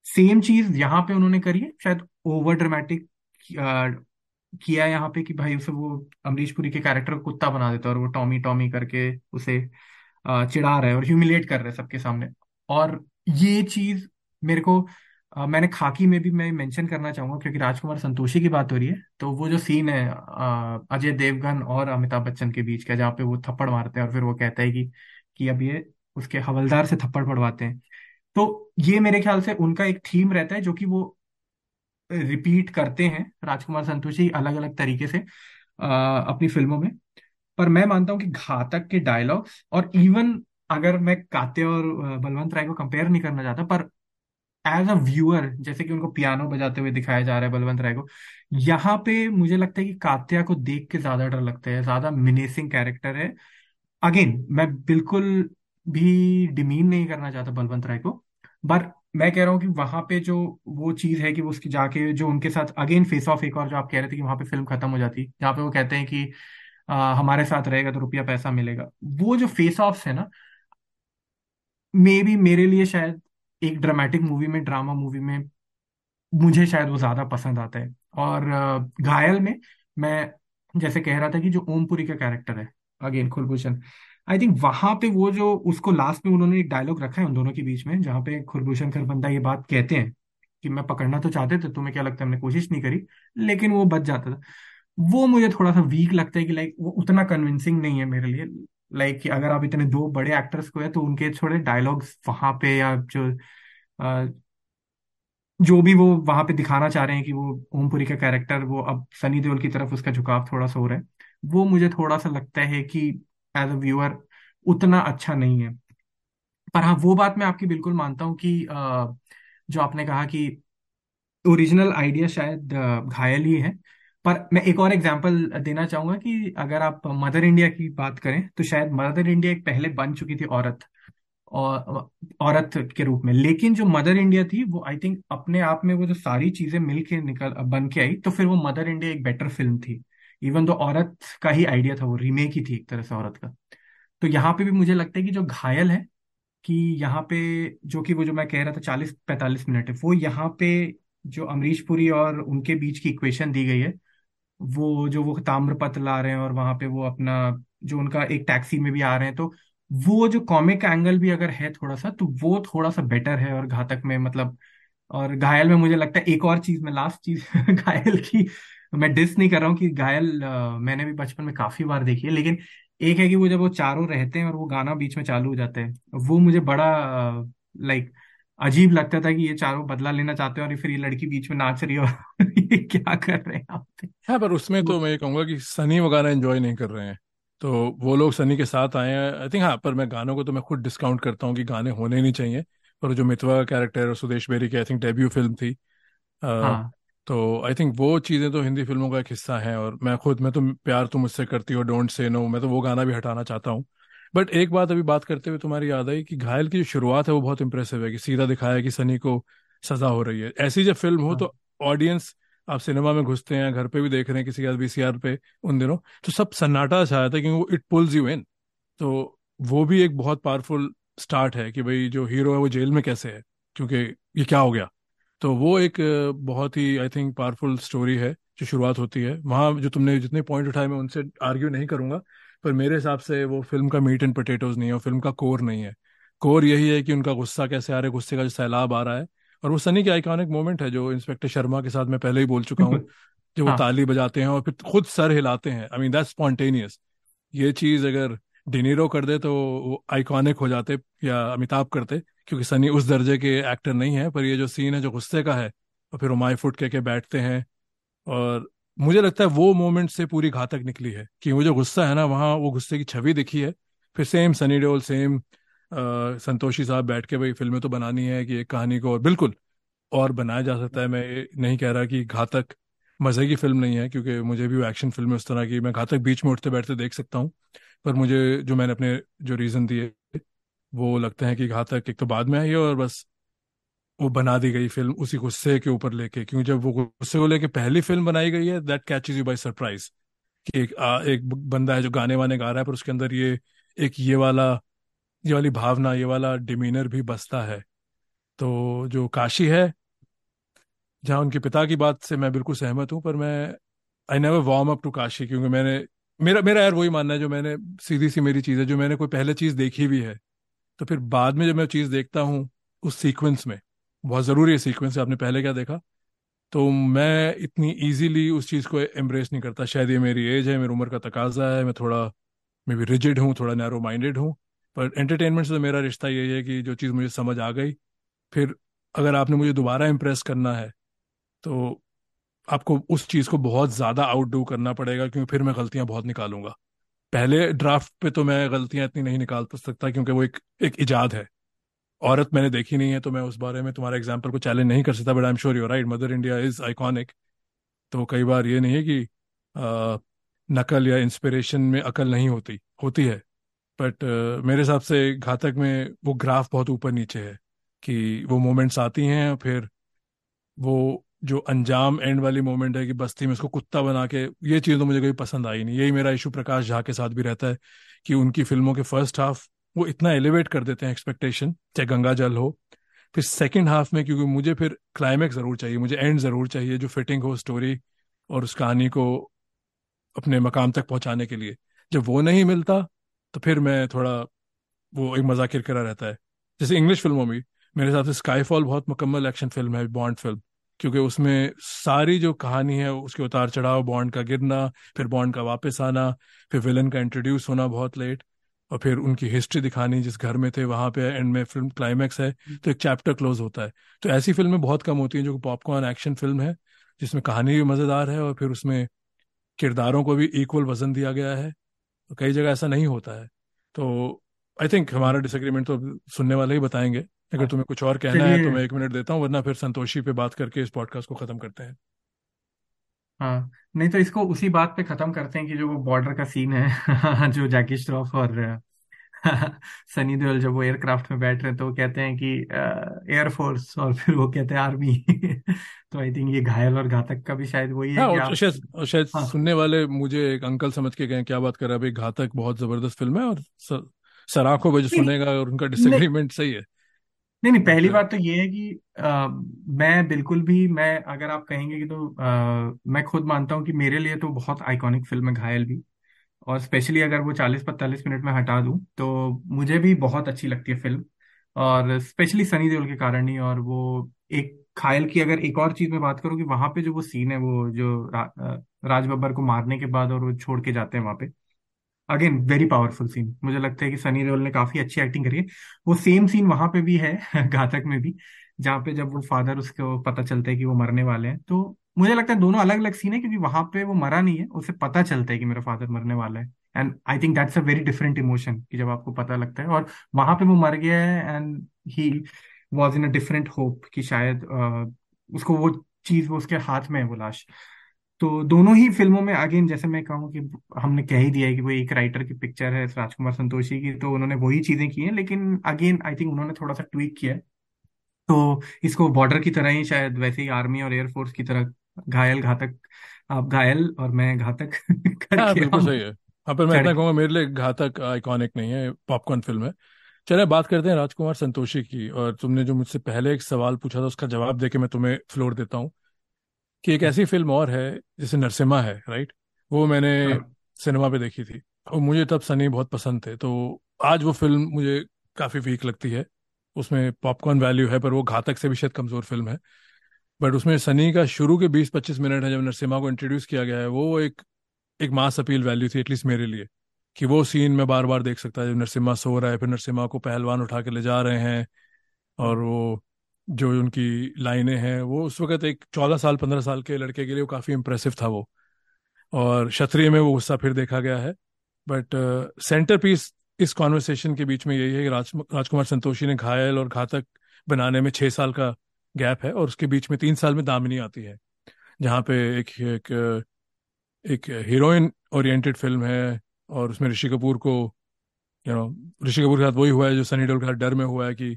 सेम चीज़ यहाँ पे उन्होंने करी है शायद ओवर ड्रामेटिक किया यहाँ पे कि भाई उसे वो अमरीश पुरी के कैरेक्टर को कुत्ता बना देता है और वो टॉमी टॉमी करके उसे चिढ़ा रहा है और ह्यूमिलेट कर रहा है सबके सामने। और ये चीज़ मेरे को अ, मैंने खाकी में भी मैं मेंशन करना चाहूँगा क्योंकि राजकुमार संतोषी की बात हो रही है। तो वो जो सीन है अजय देवगन और अमिताभ बच्चन के बीच का जहाँ पे वो थप्पड़ मारते हैं और फिर वो कहता है कि कि अब ये उसके हवलदार से थप्पड़ पड़वाते हैं। तो ये मेरे ख्याल से उनका एक थीम रहता है जो कि वो रिपीट करते हैं राजकुमार संतोषी अलग अलग तरीके से अ, अपनी फ़िल्मों में। पर मैं मानता हूँ कि घातक के डायलॉग्स और इवन अगर मैं कात्य और बलवंत राय को कंपेयर नहीं करना चाहता पर एज अ व्यूअर जैसे कि उनको पियानो बजाते हुए दिखाया जा रहा है बलवंत राय को यहाँ पे मुझे लगता है कि कात्या को देख के ज़्यादा डर लगता है ज़्यादा मिनेसिंग कैरेक्टर है। अगेन मैं बिल्कुल भी डिमीन नहीं करना चाहता बलवंत राय को पर मैं कह रहा हूँ कि वहाँ पे जो वो चीज़ है कि वो उसकी जाके जो उनके साथ अगेन फेस ऑफ़ एक और जो आप कह रहे थे कि वहाँ पे फ़िल्म खत्म हो जाती जहाँ पे वो कहते हैं कि आ, हमारे साथ रहेगा तो रुपया पैसा मिलेगा। वो जो फेस ऑफ़ है ना मे बी मेरे लिए शायद एक ड्रामेटिक मूवी में ड्रामा मूवी में मुझे शायद वो ज़्यादा पसंद आता है। और घायल में मैं जैसे कह रहा था कि जो ओमपुरी का कैरेक्टर है अगेन कुलभूषण आई थिंक वहाँ पे वो जो उसको लास्ट में उन्होंने एक डायलॉग रखा है उन दोनों के बीच में, जहाँ पे कुलभूषण खरबंदा ये बात कहते हैं कि मैं पकड़ना तो चाहते थे तुम्हें क्या लगता है हमने कोशिश नहीं करी, लेकिन वो बच जाता था। वो मुझे थोड़ा सा वीक लगता है कि लाइक वो उतना कन्विंसिंग नहीं है मेरे लिए। लाइक कि अगर आप इतने दो बड़े एक्टर्स को है तो उनके थोड़े डायलॉग्स वहाँ पे या जो आ, जो भी वो वहाँ पे दिखाना चाह रहे हैं कि वो ओमपुरी का कैरेक्टर वो अब सनी देओल की तरफ़ उसका झुकाव थोड़ा सा हो रहा है। वो मुझे थोड़ा सा लगता है कि एज अ व्यूअर उतना अच्छा नहीं है। पर हाँ वो बात मैं आपकी बिल्कुल मानता हूँ कि अ, जो आपने कहा कि ओरिजिनल आइडिया शायद घायल ही है। पर मैं एक और एग्जांपल देना चाहूँगा कि अगर आप मदर इंडिया की बात करें तो शायद मदर इंडिया एक पहले बन चुकी थी औरत, और, औरत के रूप में। लेकिन जो मदर इंडिया थी, वो आई थिंक अपने आप में वो जो सारी चीज़ें मिल के निकल, बन के आई तो फिर वो मदर इंडिया एक बेटर फ़िल्म थी। इवन दो औरत का ही आइडिया था, वो रीमेक ही थी एक तरह से औरत का। तो यहाँ पे भी मुझे लगता है कि जो घायल है, कि यहाँ पे जो कि वो जो मैं कह रहा था चालीस पैंतालीस मिनट है वो यहाँ पे जो अमरीश पुरी और उनके बीच की इक्वेशन दी गई है वो जो वो ताम्रपत्र ला रहे हैं और वहाँ पे वो अपना जो उनका एक टैक्सी में भी आ रहे हैं तो वो जो कॉमिक एंगल भी अगर है थोड़ा सा तो वो थोड़ा सा बेटर है और घातक में मतलब और घायल में मुझे लगता है एक और चीज़, में लास्ट चीज़ घायल की, मैं डिस नहीं कर रहा हूँ कि घायल मैंने भी बचपन में काफ़ी बार देखी है, लेकिन एक है कि वो जब वो चारों रहते हैं और वो गाना बीच में चालू हो जाता है, वो मुझे बड़ा लाइक अजीब लगता था कि ये चारों बदला लेना चाहते हैं और फिर ये लड़की बीच में नाच रही है और ये क्या कर रहे हैं यहाँ पे हाँ पर उसमें तो मैं ये कहूँगा कि सनी वो गाना एंजॉय नहीं कर रहे हैं। तो वो लोग सनी के साथ आए हैं। आई थिंक हाँ पर मैं गानों को तो मैं खुद डिस्काउंट करता हूँ कि गाने होने नहीं चाहिए। पर जो मितवा का कैरेक्टर और सुदेश बेरी की आई थिंक डेब्यू फ़िल्म थी। अ, हाँ। तो आई थिंक वो चीज़ें तो हिंदी फ़िल्मों का एक हिस्सा हैं और मैं खुद मैं तो प्यार तुम मुझसे करती हो डोंट से नो मैं तो वो गाना भी हटाना चाहता हूँ। बट एक बात अभी बात करते हुए तुम्हारी याद आई कि घायल की जो शुरुआत है वो बहुत इंप्रेसिव है कि सीधा दिखाया कि सनी को सजा हो रही है। ऐसी जब फ़िल्म हो हाँ। तो ऑडियंस आप सिनेमा में घुसते हैं घर पे भी देख रहे हैं किसी के वीसीआर पे उन दिनों तो सब सन्नाटा छाया था क्योंकि वो इट पुल्स यू इन तो वो भी एक बहुत पावरफुल स्टार्ट है कि भाई जो हीरो है वो जेल में कैसे है क्योंकि ये क्या हो गया? तो वो एक बहुत ही आई थिंक पावरफुल स्टोरी है। जो शुरुआत होती है। वहाँ जो तुमने जितने पॉइंट उठाए मैं उनसे आर्ग्यू नहीं करूँगा पर मेरे हिसाब से वो फ़िल्म का मीट एंड पोटेटोज नहीं है फ़िल्म का कोर नहीं है। कोर यही है कि उनका गुस्सा कैसे आ रहा है गुस्से का जो सैलाब आ रहा है। और वो सनी के आइकॉनिक मोमेंट है जो इंस्पेक्टर शर्मा के साथ मैं पहले ही बोल चुका हूँ जो वो हाँ। ताली बजाते हैं और फिर खुद सर हिलाते हैं। आई मीन दैट स्पॉन्टेनियस ये चीज़ अगर डिनीरो कर दे तो वो आइकॉनिक हो जाते या अमिताभ करते क्योंकि सनी उस दर्जे के एक्टर नहीं है पर ये जो सीन है जो गुस्से का है और फिर वो माई फुट के के बैठते हैं और मुझे लगता है वो मोमेंट से पूरी घातक निकली है कि वो जो गुस्सा है ना, वहाँ वो गुस्से की छवि दिखी है। फिर सेम सनी देओल सेम संतोषी साहब बैठ के भाई फ़िल्में तो बनानी है कि एक कहानी को और बिल्कुल और बनाया जा सकता है। मैं नहीं कह रहा कि घातक मज़े की फ़िल्म नहीं है, क्योंकि मुझे भी एक्शन फ़िल्म उस तरह की। मैं घातक बीच में उठते बैठते देख सकता हूँ, पर मुझे जो मैंने अपने जो रीजन दिए, वो लगते हैं कि घातक एक तो बाद में आई है और बस वो बना दी गई फ़िल्म उसी गुस्से के ऊपर लेके क्योंकि जब वो गुस्से को लेके पहली फ़िल्म बनाई गई है that catches you by surprise कि एक आ, एक बंदा है जो गाने वाने गा रहा है पर उसके अंदर ये एक ये वाला ये वाली भावना ये वाला डिमीनर भी बसता है। तो जो काशी है जहाँ उनके पिता की बात से मैं बिल्कुल सहमत हूँ पर मैं I never warm up to Kashi क्योंकि मैंने मेरा मेरा यार वही मानना है जो मैंने सीधी सी मेरी चीज़ है जो मैंने कोई पहले चीज़ देखी भी है। तो फिर बाद में जब मैं चीज़ देखता हूँ उस सीक्वेंस में बहुत ज़रूरी है सीक्वेंस आपने पहले क्या देखा? तो मैं इतनी इजीली उस चीज़ को एम्ब्रेस नहीं करता। शायद ये मेरी एज है, मेरी उम्र का तकाजा है, मैं थोड़ा मे बी रिजिड हूँ, थोड़ा नैरो माइंडेड हूँ। पर एंटरटेनमेंट से मेरा रिश्ता यही है कि जो चीज़ मुझे समझ आ गई, फिर अगर आपने मुझे दोबारा इम्प्रेस करना है तो आपको उस चीज़ को बहुत ज़्यादा आउटडू करना पड़ेगा, क्योंकि फिर मैं गलतियाँ बहुत निकालूँगा। पहले ड्राफ्ट पे तो मैं गलतियाँ इतनी नहीं निकाल सकता, क्योंकि वो एक एक इजाद है। औरत मैंने देखी नहीं है तो मैं उस बारे में तुम्हारा एग्ज़ाम्पल को चैलेंज नहीं कर सकता but I am sure you right Mother India is iconic तो कई बार ये नहीं है कि नकल या इंस्पिरेशन में अकल नहीं होती होती है। बट मेरे हिसाब से घातक में वो ग्राफ बहुत ऊपर नीचे है कि वो मोमेंट्स आती हैं और फिर वो जो अंजाम एंड वाली मोमेंट है कि बस्ती में उसको कुत्ता बना के, ये चीज़ तो मुझे कभी पसंद आई नहीं। यही मेरा इशू प्रकाश झा के साथ भी रहता है कि उनकी फ़िल्मों के फ़र्स्ट हाफ़ वो इतना एलिवेट कर देते हैं एक्सपेक्टेशन चाहे गंगा जल हो। फिर सेकेंड हाफ़ में क्योंकि मुझे फिर क्लाइमैक्स ज़रूर चाहिए, मुझे एंड ज़रूर चाहिए जो फिटिंग हो स्टोरी और उस कहानी को अपने मकाम तक पहुँचाने के लिए। जब वो नहीं मिलता तो फिर मैं थोड़ा वो एक मज़ा किरकिरा रहता है। जैसे इंग्लिश फ़िल्मों में मेरे हिसाब से स्काईफॉल बहुत मुकम्मल एक्शन फ़िल्म है बॉन्ड फ़िल्म क्योंकि उसमें सारी जो कहानी है, उसके उतार चढ़ाव बॉन्ड का गिरना, फिर बॉन्ड का वापस आना, फिर विलन का इंट्रोड्यूस होना बहुत लेट और फिर उनकी हिस्ट्री दिखानी जिस घर में थे वहाँ पे एंड में फ़िल्म क्लाइमैक्स है तो एक चैप्टर क्लोज होता है। तो ऐसी फ़िल्में बहुत कम होती हैं जो पॉपकॉर्न एक्शन फ़िल्म है जिसमें कहानी भी मज़ेदार है और फिर उसमें किरदारों को भी इक्वल वज़न दिया गया है। तो कई जगह ऐसा नहीं होता है। तो आई थिंक हमारा डिसएग्रीमेंट तो सुनने वाले ही बताएँगे। अगर हाँ, तुम्हें कुछ और कहना है तो मैं एक मिनट देता हूँ वरना फिर संतोषी पे बात करके इस पॉडकास्ट को खत्म करते हैं। हाँ नहीं तो इसको उसी बात पे खत्म करते हैं कि जो वो बॉर्डर का सीन है जो जैकी श्रॉफ और सनी देओल जब वो एयरक्राफ्ट में बैठ रहे हैं तो वो कहते हैं कि एयरफोर्स और फिर वो कहते हैं आर्मी तो आई थिंक ये घायल और घातक का भी शायद वही है हाँ कि और आप शायद और शायद हाँ। सुनने वाले मुझे एक अंकल समझ के गए क्या बात कर रहा है भाई घातक बहुत ज़बरदस्त फ़िल्म है और सराखों पे जो सुनेगा और उनका डिसएग्रीमेंट सही है। नहीं नहीं पहली बात तो ये है कि अ, मैं बिल्कुल भी मैं अगर आप कहेंगे कि तो अ, मैं खुद मानता हूँ कि मेरे लिए तो बहुत आइकॉनिक फ़िल्म है घायल भी। और स्पेशली अगर वो चालीस पैंतालीस मिनट में हटा दूँ तो मुझे भी बहुत अच्छी लगती है फ़िल्म और स्पेशली सनी देओल के कारण ही और वो एक घायल की अगर एक और चीज़ में बात करूँ कि वहाँ पे जो वो सीन है वो जो रा, राज बब्बर को मारने के बाद और वो छोड़ के जाते हैं वहाँ पे अगेन वेरी पावरफुल सीन मुझे लगता है कि सनी देओल ने काफ़ी अच्छी एक्टिंग करी है। वो सेम सीन वहाँ पे भी है घातक में भी जहाँ पे जब वो फादर उसको पता चलता है कि वो मरने वाले हैं। तो मुझे लगता है दोनों अलग अलग सीन है क्योंकि वहाँ पे वो मरा नहीं है उसे पता चलता है कि मेरा फादर मरने वाला है। And I think that's a very different emotion कि जब आपको पता लगता है। और वहाँ पे वो मर गया है and he was in a different hope कि शायद uh, उसको वो चीज़ वो उसके हाथ में है वो लाश। तो दोनों ही फ़िल्मों में अगेन जैसे मैं कहूँ कि हमने कह ही दिया है कि वो एक राइटर की पिक्चर है राजकुमार संतोषी की तो उन्होंने वही चीज़ें की हैं लेकिन अगेन आई थिंक उन्होंने थोड़ा सा ट्वीक किया है। तो इसको बॉर्डर की तरह ही शायद वैसे ही आर्मी और एयरफोर्स की तरह घायल घातक आप घायल और मैं घातक हाँ करके बिल्कुल सही है। हाँ पर मैं इतना कहूँगा मेरे लिए घातक आइकॉनिक नहीं है पॉपकॉर्न फ़िल्म है। चले बात करते हैं राजकुमार संतोषी की और तुमने जो मुझसे पहले एक सवाल पूछा था उसका जवाब देके मैं तुम्हें फ्लोर देता हूँ। कि एक ऐसी फ़िल्म और है जैसे नरसिम्हा है राइट वो मैंने हाँ। सिनेमा पे देखी थी। और मुझे तब सनी बहुत पसंद थे। तो आज वो फ़िल्म मुझे काफ़ी वीक लगती है। उसमें पॉपकॉर्न वैल्यू है पर वो घातक से भी शायद कमज़ोर फ़िल्म है। बट उसमें सनी का शुरू के बीस पच्चीस मिनट है जब नरसिम्हा को इंट्रोड्यूस किया गया है वो एक एक मास अपील वैल्यू थी एटलीस्ट मेरे लिए। कि वो सीन मैं बार बार देख सकता है जब नरसिम्हा सो रहा है फिर नरसिम्हा को पहलवान उठा के ले जा रहे हैं और वो जो उनकी लाइनें हैं, वो उस वक्त एक चौदह साल, पंद्रह साल के लड़के के लिए वो काफ़ी इम्प्रेसिव था वो। और क्षत्रिय में वो गुस्सा फिर देखा गया है। बट सेंटर पीस इस कॉन्वर्सेशन के बीच में यही है कि राज, राजकुमार संतोषी ने घायल और घातक बनाने में छः साल का गैप है और उसके बीच में तीन साल में दामिनी आती है। जहाँ पे एक एक एक हीरोइन ओरिएंटेड फ़िल्म है और उसमें ऋषि कपूर को यू नो ऋषि कपूर के साथ वही हुआ है जो सनी देओल के साथ डर में हुआ है कि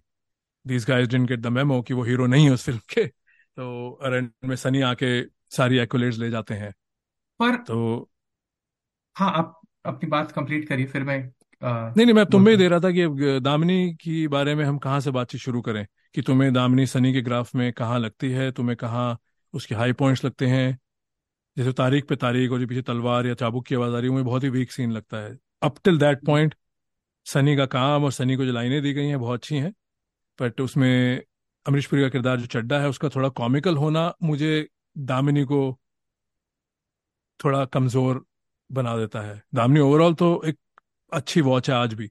these guys didn't get the memo कि वो हीरो नहीं है उस फ़िल्म के। तो अरेंड में सनी आके सारी एक्कोलेट्स ले जाते हैं। पर तो हाँ आप अपनी बात कंप्लीट करिए फिर मैं आ, नहीं नहीं मैं तुम्हें दे रहा था कि दामिनी की बारे में हम कहाँ से बातचीत शुरू करें? कि तुम्हें दामिनी सनी के ग्राफ में कहाँ लगती है? तुम्हें कहाँ उसके हाई पॉइंट्स लगते हैं? जैसे तारीख पे तारीख और जो पीछे तलवार या चाबुक की आवाज़ आ रही है मुझे बहुत ही वीक सीन लगता है। Up till that point Sunny का काम और सनी को जो लाइनें दी गई हैं बहुत अच्छी हैं। बट उसमें अमरीश पुरी का किरदार जो चड्डा है, उसका थोड़ा कॉमिकल होना मुझे दामिनी को थोड़ा कमज़ोर बना देता है। दामिनी ओवरऑल तो एक अच्छी वॉच है आज भी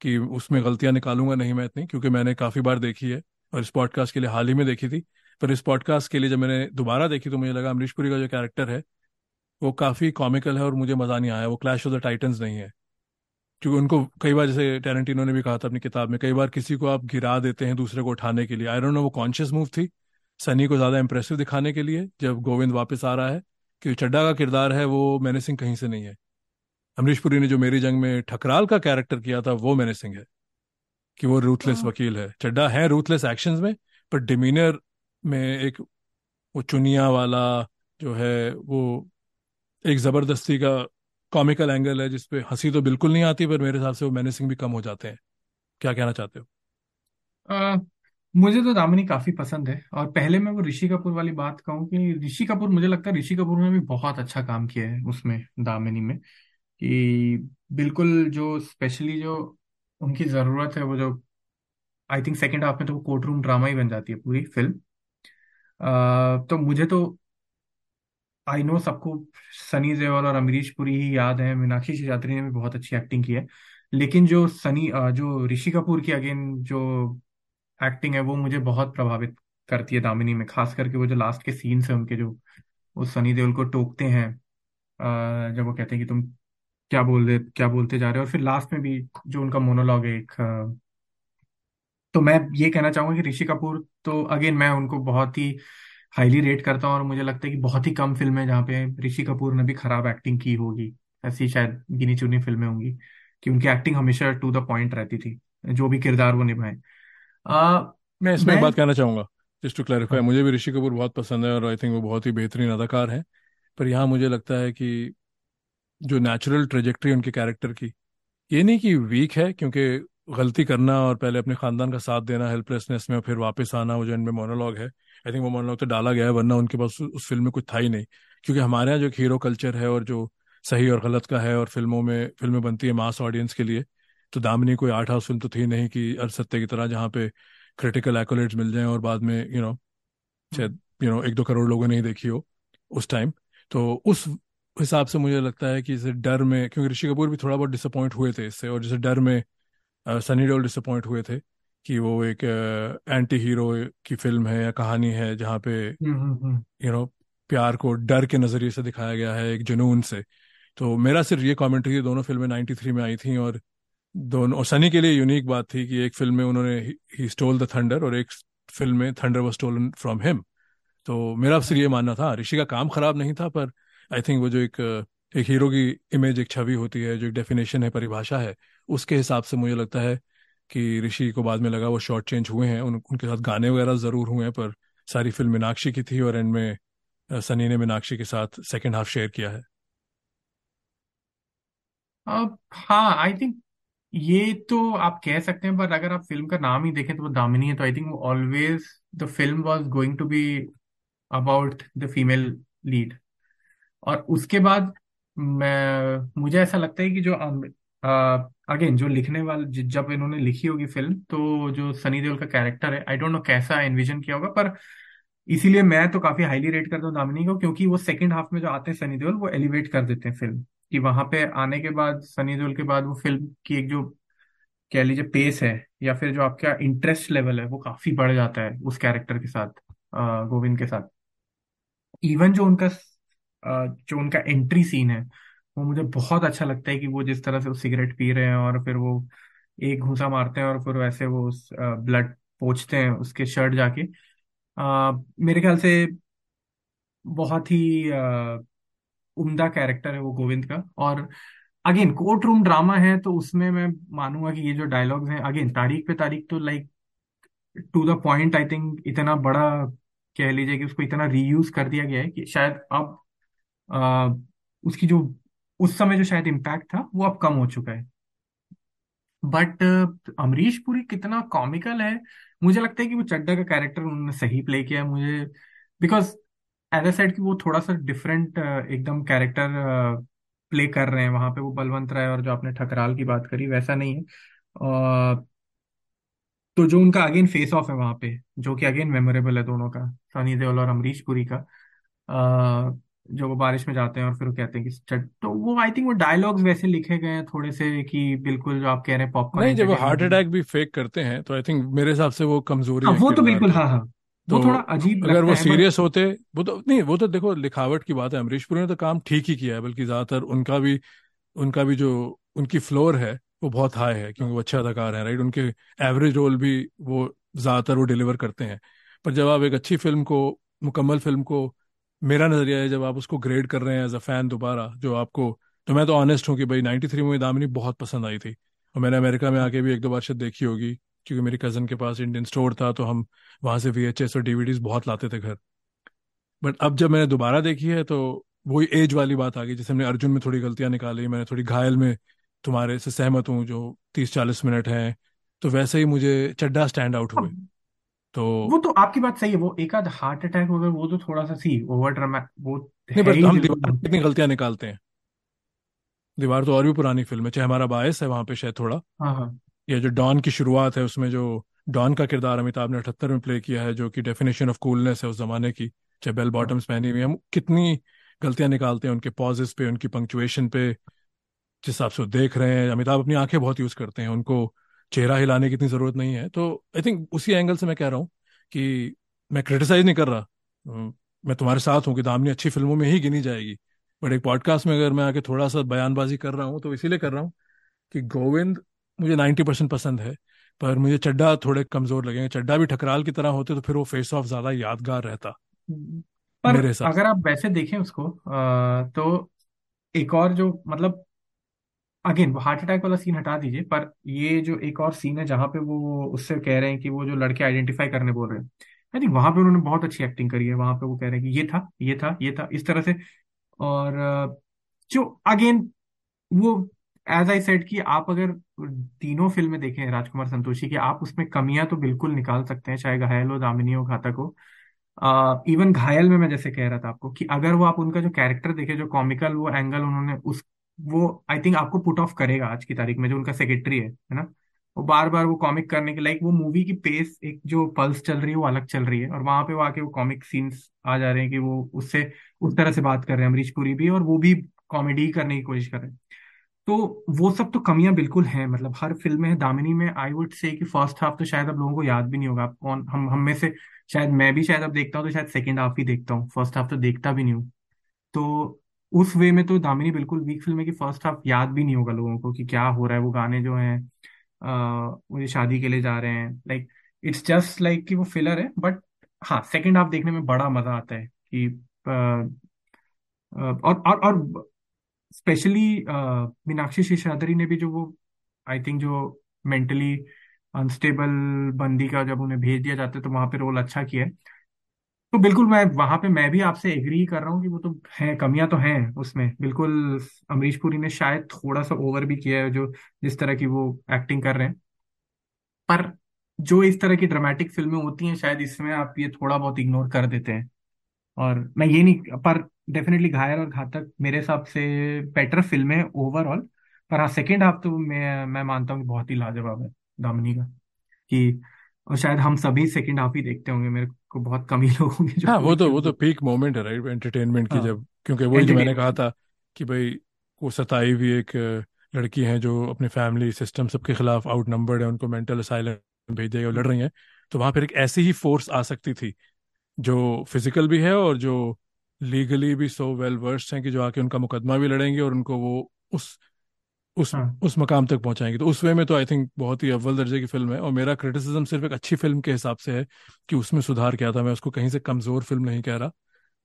कि उसमें गलतियाँ निकालूँगा, नहीं मैं इतनी, क्योंकि मैंने काफ़ी बार देखी है और इस पॉडकास्ट के लिए हाल ही में देखी थी। पर इस पॉडकास्ट के लिए जब मैंने दोबारा देखी तो मुझे लगा अमरीश पुरी का जो कैरेक्टर है, वो काफ़ी कॉमिकल है और मुझे मज़ा नहीं आया, वो क्लैश ऑफ़ द टाइटन्स नहीं है। क्योंकि उनको कई बार जैसे टेरेंटिनो ने भी कहा था अपनी किताब में कई बार किसी को आप गिरा देते हैं दूसरे को उठाने के लिए। आई डोंट नो वो कॉन्शियस मूव थी सनी को ज़्यादा इंप्रेसिव दिखाने के लिए जब गोविंद वापस आ रहा है कि चड्डा का किरदार है वो मैने सिंह कहीं से नहीं है। अमरीश पुरी ने जो मेरी जंग में ठकराल का कैरेक्टर किया था वो मैने सिंह है कि वो रूथलेस वकील है। चड्डा है रूथलेस एक्शंस में पर डिमीनर में एक वो चुनिया वाला जो है वो एक ज़बरदस्ती का कॉमिकल एंगल है जिसपे हँसी तो बिल्कुल नहीं आती पर मेरे हिसाब से वो मैंने सिंह भी कम हो जाते हैं। क्या कहना चाहते हो? आ, मुझे तो दामिनी काफ़ी पसंद है और पहले मैं वो ऋषि कपूर वाली बात कहूँ कि ऋषि कपूर मुझे लगता है ऋषि कपूर ने भी बहुत अच्छा काम किया है उसमें दामिनी में कि बिल्कुल जो स्पेशली जो उनकी ज़रूरत है वो जो आई थिंक सेकेंड हाफ़ में तो वो कोर्ट रूम ड्रामा ही बन जाती है पूरी फ़िल्म आ, तो मुझे तो आई नो सबको सनी देओल और अमरीश पुरी ही याद है। मीनाक्षी शेषात्री ने भी बहुत अच्छी एक्टिंग की है। लेकिन जो सनी जो ऋषि कपूर की अगेन जो एक्टिंग है, वो मुझे बहुत प्रभावित करती है दामिनी में। खास करके वो जो लास्ट के सीन्स है, उनके जो वो सनी देओल को टोकते हैं जब वो कहते हैं कि तुम क्या बोल रहे क्या बोलते जा रहे हो? और फिर लास्ट में भी जो उनका मोनोलॉग है, एक तो मैं ये कहना चाहूँगा कि ऋषि कपूर तो अगेन मैं उनको बहुत ही हाईली रेट करता हूँ और मुझे लगता है कि बहुत ही कम फ़िल्म है जहाँ पे ऋषि कपूर ने भी खराब एक्टिंग की होगी। ऐसी शायद गिनी चुनी फ़िल्में होंगी कि उनकी एक्टिंग हमेशा टू द पॉइंट रहती थी जो भी किरदार वो निभाए। मैं इसमें एक मैं बात कहना चाहूँगा जस्ट टू क्लैरिफाई मुझे भी ऋषि कपूर बहुत पसंद है और आई थिंक वो बहुत ही बेहतरीन अदाकार हैं पर यहाँ मुझे लगता है कि जो नेचुरल ट्रेजेक्ट्री उनके कैरेक्टर की ये नहीं कि वीक है क्योंकि गलती करना और पहले अपने खानदान का साथ देना हेल्पलेसनेस में और फिर वापस आना, वो जो इनमें मोनोलॉग है आई थिंक वो मोनोलॉग तो डाला गया है, वरना उनके पास उस फ़िल्म में कुछ था ही नहीं। क्योंकि हमारे यहाँ जो हीरो कल्चर है और जो सही और गलत का है और फ़िल्मों में, फ़िल्में बनती है मास ऑडियंस के लिए तो दामिनी कोई आर्ट हाउस फ़िल्म तो थी नहीं कि अरसत्ते की तरह जहाँ पे क्रिटिकल एक्कोलेट्स मिल जाएँ और बाद में यू नो शायद यू नो एक दो करोड़ लोगों ने ही देखी हो उस टाइम तो उस हिसाब से मुझे लगता है कि जैसे डर में, क्योंकि ऋषि कपूर भी थोड़ा बहुत डिसअपॉइंट हुए थे इससे और जैसे डर में सनी देओल डिसअपॉइंट हुए थे कि वो एक एंटी हीरो की फ़िल्म है या कहानी है जहाँ पे हम्म हम्म हम्म। यू नो प्यार को डर के नज़रिए से दिखाया गया है एक जुनून से। तो मेरा सिर्फ़ ये कमेंट्री दोनों फ़िल्में 93 में आई थी और दोनों और सनी के लिए यूनिक बात थी कि एक फ़िल्म में उन्होंने ही स्टोल द थंडर और एक फ़िल्म में thunder was stolen from him तो मेरा सिर्फ़ ये मानना था ऋषि का काम खराब नहीं था पर आई थिंक वो जो एक एक हीरो की इमेज एक छवि होती है जो एक डेफिनेशन है परिभाषा है उसके हिसाब से मुझे लगता है कि ऋषि को बाद में लगा वो शॉर्ट चेंज हुए हैं। उन, उनके साथ गाने वगैरह ज़रूर हुए हैं पर सारी फ़िल्म मीनाक्षी की थी और एंड में सनी ने मीनाक्षी के साथ सेकंड हाफ़ शेयर किया है। अब हाँ आई थिंक ये तो आप कह सकते हैं पर अगर आप फ़िल्म का नाम ही देखें तो वो दामिनी है तो आई थिंक वो always the film was going to be about the female lead और उसके बाद मैं मुझे ऐसा लगता है कि जो अगेन जो लिखने वाले जब इन्होंने लिखी होगी फ़िल्म तो जो सनी देओल का कैरेक्टर है आई डोंट नो कैसा एनविजन किया होगा, पर इसीलिए मैं तो काफ़ी हाईली रेट करता हूँ दामिनी को, क्योंकि वो सेकंड हाफ़ में जो आते हैं सनी देओल, वो एलिवेट कर देते हैं फ़िल्म कि वहाँ पे आने के बाद, सनी देओल के बाद वो फ़िल्म की एक जो, कह लीजिए पेस है, या फिर जो आपका इंटरेस्ट लेवल है, वो काफ़ी बढ़ जाता है उस कैरेक्टर के साथ गोविंद के साथ. इवन जो उनका जो उनका एंट्री सीन है वो मुझे बहुत अच्छा लगता है कि वो जिस तरह से वो सिगरेट पी रहे हैं और फिर वो एक घूंसा मारते हैं और फिर वैसे वो उस ब्लड पोंछते हैं उसके शर्ट जाके। अ, मेरे ख्याल से बहुत ही उम्दा कैरेक्टर है वो गोविंद का। और अगेन कोर्ट रूम ड्रामा है तो उसमें मैं मानूँगा कि ये जो डायलॉग्स हैं अगेन तारीख पे तारीख तो like to the point I think इतना बड़ा कह लीजिए कि उसको इतना रीयूज कर दिया गया है कि शायद अब आ, उसकी जो उस समय जो शायद इम्पैक्ट था वो अब कम हो चुका है। बट अमरीश पुरी कितना कॉमिकल है। मुझे लगता है कि वो चड्डा का कैरेक्टर उन्होंने सही प्ले किया है। मुझे बिकॉज़ एज ए सेड कि वो थोड़ा सा डिफरेंट एकदम कैरेक्टर प्ले कर रहे हैं। वहाँ पे वो बलवंत राय और जो आपने ठकराल की बात करी वैसा नहीं है। तो जो उनका अगेन फेस ऑफ़ है वहाँ पे जो कि अगेन मेमोरेबल है दोनों का सनी देओल और अमरीश पुरी का अ, जो वो बारिश में जाते हैं और फिर वो कहते हैं कि चट तो वो आई थिंक वो डायलॉग्स वैसे लिखे गए हैं थोड़े से कि बिल्कुल जो आप कह रहे हैं पॉपकॉर्न नहीं जब वो हार्ट अटैक भी फेक करते हैं तो आई थिंक मेरे हिसाब से वो कमज़ोरी हाँ वो तो बिल्कुल हाँ हाँ। वो तो थोड़ा अजीब अगर लगता वो सीरियस होते वो तो नहीं वो तो देखो लिखावट की बात है अमरीश पुरी ने तो काम ठीक ही किया है बल्कि ज़्यादातर उनका भी उनका भी जो उनकी फ्लोर है वो बहुत हाई है क्योंकि वो अच्छे अदाकार हैं राइट उनके एवरेज रोल भी वो ज़्यादातर वो डिलीवर करते हैं। पर जब आप एक अच्छी फ़िल्म को मुकम्मल फ़िल्म को मेरा नज़रिया है, जब आप उसको ग्रेड कर रहे हैं एज अ फ़ैन दोबारा, जो आपको तो मैं तो ऑनेस्ट हूँ कि भाई 93 में दामिनी बहुत पसंद आई थी। और मैंने अमेरिका में आके भी एक दो बार शायद देखी होगी, क्योंकि मेरी कज़न के पास इंडियन स्टोर था तो हम वहाँ से वीएचएस और डीवीडीज बहुत लाते थे घर। बट अब जब मैंने दोबारा देखी है तो वही एज वाली बात आ गई, जैसे हमने अर्जुन में थोड़ी गलतियाँ निकाली, मैंने थोड़ी घायल में तुम्हारे से सहमत हूँ, जो तीस चालीस मिनट हैं तो वैसे ही मुझे चड्डा स्टैंड आउट हुए। अब तो वो तो आपकी बात सही है वो एक आध हार्ट अटैक वगैरह वो तो थोड़ा सा सी ओवर ड्रामा वो नहीं है बट ही हम दीवार में कितनी गलतियाँ निकालते हैं। दीवार तो और भी पुरानी फ़िल्म है चाहे हमारा बायस है वहाँ पे शायद थोड़ा। हाँ हाँ। ये जो डॉन की शुरुआत है उसमें जो डॉन का किरदार अमिताभ ने अठहत्तर में प्ले किया है जो कि डेफिनेशन ऑफ़ कूलनेस है उस जमाने की चाहे बेल हाँ। बॉटम्स पहनी हुई है, हम कितनी गलतियाँ निकालते हैं उनके पॉजेस पे उनकी पंक्चुएशन पे जिस हिसाब से देख रहे हैं। अमिताभ अपनी आँखें बहुत यूज़ करते हैं उनको चेहरा हिलाने की इतनी ज़रूरत नहीं है। तो आई थिंक उसी एंगल से मैं कह रहा हूँ कि मैं क्रिटिसाइज नहीं कर रहा। मैं तुम्हारे साथ हूँ कि दामनी अच्छी फ़िल्मों में ही गिनी जाएगी। बट एक पॉडकास्ट में अगर मैं आके थोड़ा सा बयानबाजी कर रहा हूँ तो इसीलिए कर रहा हूँ कि गोविंद मुझे नाइन्टी परसेंट पसंद है पर मुझे चड्डा थोड़े कमज़ोर लगेंगे। चड्डा भी ठकराल की तरह होते तो फिर वो फेस ऑफ़ ज़्यादा यादगार रहता। पर अगर आप वैसे देखें उसको तो एक और जो मतलब अगेन वो हार्ट अटैक वाला सीन हटा दीजिए, पर ये जो एक और सीन है जहाँ पे वो उससे कह रहे हैं कि वो जो लड़के आइडेंटिफाई करने बोल रहे हैं। आई थिंक वहाँ पे उन्होंने बहुत अच्छी एक्टिंग करी है, वहाँ पे वो कह रहे हैं कि ये था ये था ये था, इस तरह से। और जो अगेन वो एज आई सेड कि आप अगर तीनों फ़िल्में देखें, राजकुमार संतोषी, की आप उसमें कमियाँ तो बिल्कुल निकाल सकते हैं, चाहे घायल हो, दामिनी हो, घातक हो। इवन घायल में मैं जैसे कह रहा था आपको कि अगर वो आप उनका जो कैरेक्टर देखे, जो कॉमिकल वो एंगल उन्होंने उस वो आई थिंक आपको पुट ऑफ़ करेगा आज की तारीख में, जो उनका सेक्रेटरी है है ना? वो बार बार वो कॉमिक करने के लाइक वो मूवी की पेस एक जो पल्स चल रही है, वो अलग चल रही है। और वहाँ पे वो आके वो कॉमिक सीन्स आ जा रहे हैं कि वो उससे, उस तरह से बात कर रहे हैं, अमरीश पुरी भी, और वो भी कॉमेडी करने की कोशिश कर रहे हैं। तो वो सब तो कमियाँ बिल्कुल हैं मतलब हर फ़िल्म में, दामिनी में आई वुड से कि फ़र्स्ट हाफ़ तो शायद अब लोगों को याद भी नहीं होगा। आप कौन, हम हम में से शायद मैं भी शायद अब देखता हूँ तो शायद सेकेंड हाफ़ ही देखता हूँ। फ़र्स्ट हाफ़ तो देखता भी नहीं हूँ। तो उस वे में तो दामिनी बिल्कुल वीक फ़िल्म है कि फ़र्स्ट हाफ़ याद भी नहीं होगा लोगों को कि क्या हो रहा है, वो गाने जो हैं मुझे शादी के लिए जा रहे हैं। लाइक इट्स जस्ट लाइक कि वो फिलर है बट हाँ सेकेंड हाफ़ देखने में बड़ा मज़ा आता है कि और और और स्पेशली मीनाक्षी शेषाद्री ने भी जो वो आई थिंक जो मेंटली अनस्टेबल बंदी का जब उन्हें भेज दिया जाता है तो वहाँ पे रोल अच्छा किया है। तो बिल्कुल मैं, वहाँ पे मैं भी आपसे एग्री कर रहा हूँ कि वो तो है, कमियाँ तो हैं उसमें। बिल्कुल, अमरीश पुरी ने शायद थोड़ा सा ओवर भी किया है जो जिस तरह की वो एक्टिंग कर रहे हैं। पर जो इस तरह की ड्रामेटिक फ़िल्में होती हैं, शायद इसमें आप ये थोड़ा बहुत इग्नोर कर देते हैं। और मैं ये नहीं, पर डेफिनेटली घायल और घातक मेरे हिसाब से बेटर फ़िल्म है ओवरऑल पर हाँ सेकेंड हाफ़ तो मैं मैं मानता हूँ कि बहुत ही लाजवाब है, दामिनी का, कि और शायद हम सभी सेकेंड हाफ़ ही देखते होंगे मेरे को बहुत कम ही लोग होंगे जो हाँ वो तो वो तो पीक मोमेंट है राइट एंटरटेनमेंट की हाँ। जब क्योंकि वही जो मैंने कहा था कि भाई वो सताई हुई एक लड़की है जो अपने फैमिली सिस्टम सबके खिलाफ आउट नंबर्ड है उनको मेंटल असाइलम भेज दिया और लड़ रही हैं। तो वहाँ पर एक ऐसी ही फोर्स आ सकती थी जो फ़िज़िकल भी है और जो लीगली भी सो वेल वर्स्ड हैं कि जो आके उनका मुकदमा भी लड़ेंगे और उनको वो उस उस हाँ। उस मकाम तक पहुंचाएँगे। तो उस वे में तो आई थिंक बहुत ही अव्वल दर्जे की फ़िल्म है और मेरा क्रिटिसिज्म सिर्फ़ एक अच्छी फ़िल्म के हिसाब से है कि उसमें सुधार किया था। मैं उसको कहीं से कमज़ोर फ़िल्म नहीं कह रहा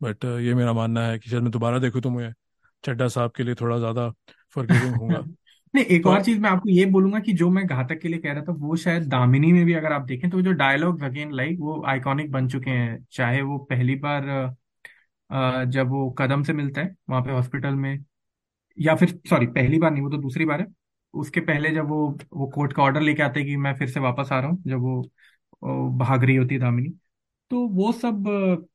बट ये मेरा मानना है कि शायद मैं दोबारा देखूँ तो मैं चड्डा साहब के लिए थोड़ा ज़्यादा फॉरगिविंग हूँगा। नहीं एक तो और चीज़ मैं आपको ये बोलूँगा कि जो मैं घातक के लिए कह रहा था वो शायद दामिनी में भी अगर आप देखें तो जो डायलॉग्स अगेन लाइक वो आइकॉनिक बन चुके हैं। चाहे वो पहली बार जब वो कदम से मिलता है वहाँ पे हॉस्पिटल में या फिर सॉरी पहली बार नहीं वो तो दूसरी बार है। उसके पहले जब वो वो कोर्ट का ऑर्डर लेके आते कि मैं फिर से वापस आ रहा हूँ जब वो, भाग रही होती है दामिनी। तो वो सब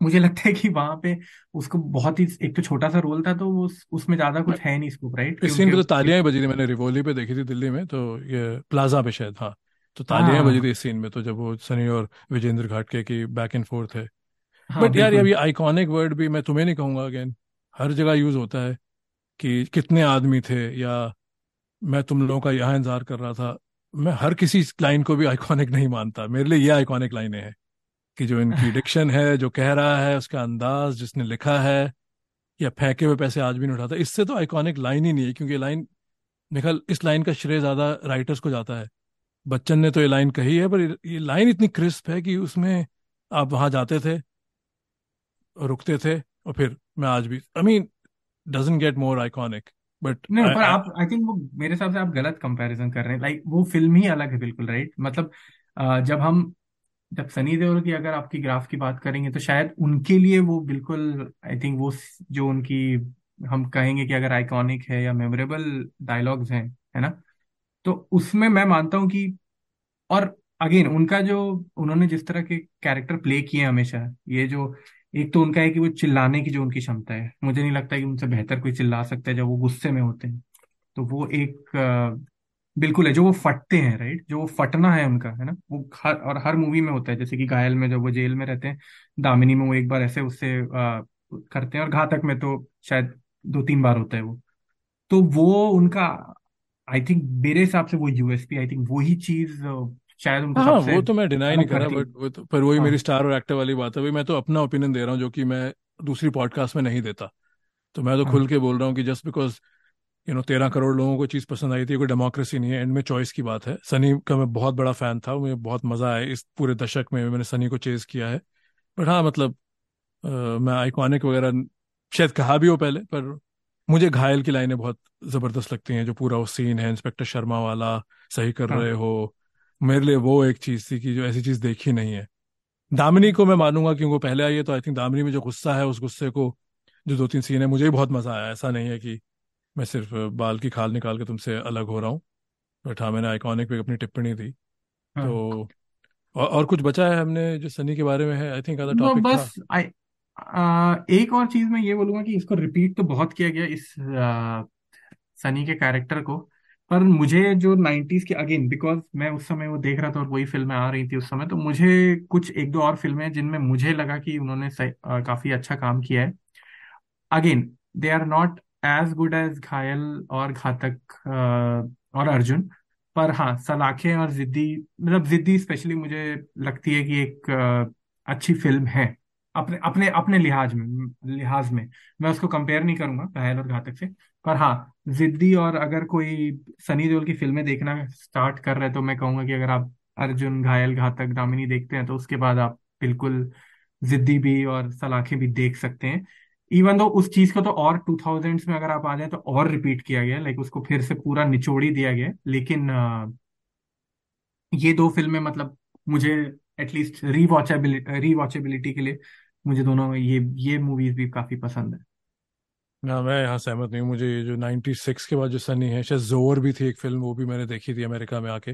मुझे लगता है कि वहाँ पे उसको बहुत ही एक तो छोटा सा रोल था तो उस, उसमें ज़्यादा कुछ है नहीं स्कोप राइट इस सीन पे तो तालियाँ ही बजी थी मैंने रिवोली पे देखी थी दिल्ली में तो ये प्लाजा पे शायद हाँ तो तालियाँ बजी हाँ। थी इस सीन में तो जब वो सनी और विजेंद्र घाटके की बैक एंड फोर्थ है। हाँ बट यार ये आइकॉनिक वर्ड भी मैं तुम्हें नहीं कहूँगा अगेन हर जगह यूज़ होता है। कि कितने आदमी थे या मैं तुम लोगों का यहाँ इंतज़ार कर रहा था। मैं हर किसी लाइन को भी आइकॉनिक नहीं मानता। मेरे लिए ये आइकॉनिक लाइनें हैं कि जो इनकी डिक्शन है जो कह रहा है उसका अंदाज जिसने लिखा है या फेंके हुए पैसे आज भी नहीं उठाता। इससे तो आइकॉनिक लाइन ही नहीं है क्योंकि लाइन निकल इस लाइन का श्रेय ज़्यादा राइटर्स को जाता है। बच्चन ने तो ये लाइन कही है पर ये लाइन इतनी क्रिस्प है कि उसमें आप वहाँ जाते थे रुकते थे और फिर मैं आज भी I mean doesn't get more iconic but नहीं पर आप आई थिंक वो मेरे हिसाब से आप गलत कंपैरिजन कर रहे हैं। लाइक वो फ़िल्म ही अलग है बिल्कुल राइट मतलब जब हम जब सनी देओल की अगर आपकी ग्राफ की बात करेंगे तो शायद उनके लिए वो बिल्कुल आई थिंक वो जो उनकी हम कहेंगे कि अगर आइकॉनिक है या मेमोरेबल डायलॉग्स हैं है ना? तो उसमें मैं मानता हूँ कि और अगेन उनका जो उन्होंने जिस तरह के कैरेक्टर प्ले किए हमेशा ये जो एक तो उनका है कि वो चिल्लाने की जो उनकी क्षमता है मुझे नहीं लगता कि उनसे बेहतर कोई चिल्ला सकता है जब वो गुस्से में होते हैं। तो वो एक बिल्कुल है जो वो फटते हैं राइट? जो वो फटना है उनका है ना? वो हर और हर मूवी में होता है जैसे कि घायल में जब वो जेल में रहते हैं दामिनी में वो एक बार ऐसे उससे अ, करते हैं और घातक में तो शायद दो तीन बार होता है वो। तो वो उनका आई थिंक मेरे हिसाब से वो यूएसपी आई थिंक वही चीज़ शायद उनको हाँ वो तो मैं डिनाई नहीं कर रहा बट वो तो, पर वही हाँ। मेरी स्टार और एक्टर वाली बात है। भाई मैं तो अपना ओपिनियन दे रहा हूँ जो कि मैं दूसरी पॉडकास्ट में नहीं देता। तो मैं तो हाँ। खुल के बोल रहा हूँ कि जस्ट बिकॉज़ यू नो तेरह करोड़ लोगों को चीज़ पसंद आई थी कोई डेमोक्रेसी नहीं है एंड में चॉइस की बात है। सनी का मैं बहुत बड़ा फ़ैन था मुझे बहुत मज़ा आया इस पूरे दशक में मैंने सनी को चेज किया है। बट हाँ मतलब अ, मैं आइकॉनिक वगैरह शायद कहा भी हो पहले पर मुझे घायल की लाइनें बहुत ज़बरदस्त लगती हैं जो पूरा वो सीन है इंस्पेक्टर शर्मा वाला सही कर हाँ। रहे हो मेरे लिए वो एक चीज़ थी कि जो ऐसी चीज़ देखी नहीं है। दामिनी को मैं मानूँगा क्योंकि वो पहले आई है तो आई थिंक दामिनी में जो गुस्सा है उस गुस्से को जो दो तीन सीन है मुझे भी बहुत मज़ा आया। ऐसा नहीं है कि मैं सिर्फ़ बाल की खाल निकाल के तुमसे अलग हो रहा हूँ बट हाँ मैंने आइकॉनिक पे अपनी टिप्पणी दी। हाँ। तो और, और कुछ बचा है हमने जो सनी के बारे में है? आई थिंक अदर टॉपिक था। बस आई एक और चीज़ मैं ये बोलूँगा कि इसको रिपीट तो बहुत किया गया इस आ, सनी के कैरेक्टर को। पर मुझे जो 90s के अगेन बिकॉज़ मैं उस समय वो देख रहा था और वही फ़िल्में आ रही थी उस समय तो मुझे कुछ एक दो और फ़िल्में हैं जिनमें मुझे लगा कि उन्होंने आ, काफ़ी अच्छा काम किया है। Again they are not as good as Ghayal और घातक अ, और अर्जुन पर हाँ सलाखें और जिद्दी मतलब जिद्दी स्पेशली मुझे लगती है कि एक अ, अच्छी फ़िल्म है। अपने अपने अपने लिहाज में लिहाज में। मैं उसको कंपेयर नहीं करूँगा घायल और घातक से पर हाँ जिद्दी और अगर कोई सनी देओल की फ़िल्में देखना स्टार्ट कर रहे हैं तो मैं कहूँगा कि अगर आप अर्जुन, घायल, घातक, दामिनी देखते हैं तो उसके बाद आप बिल्कुल जिद्दी भी और सलाखें भी देख सकते हैं। इवन दो उस चीज़ को तो और टू थाउजेंड्स में अगर आप आ जाए तो और रिपीट किया गया लाइक उसको फिर से पूरा निचोड़ ही दिया गया लेकिन ये दो फ़िल्में मतलब मुझे एटलीस्ट रीवॉचेबिलिटी रीवॉचेबिलिटी के लिए मुझे दोनों ये ये मूवीज़ भी काफ़ी पसंद है। ना मैं यहाँ सहमत नहीं हूँ। मुझे ये जो 96 के बाद जो सनी है शायद ज़ोर भी थी एक फ़िल्म वो भी मैंने देखी थी अमेरिका में आके।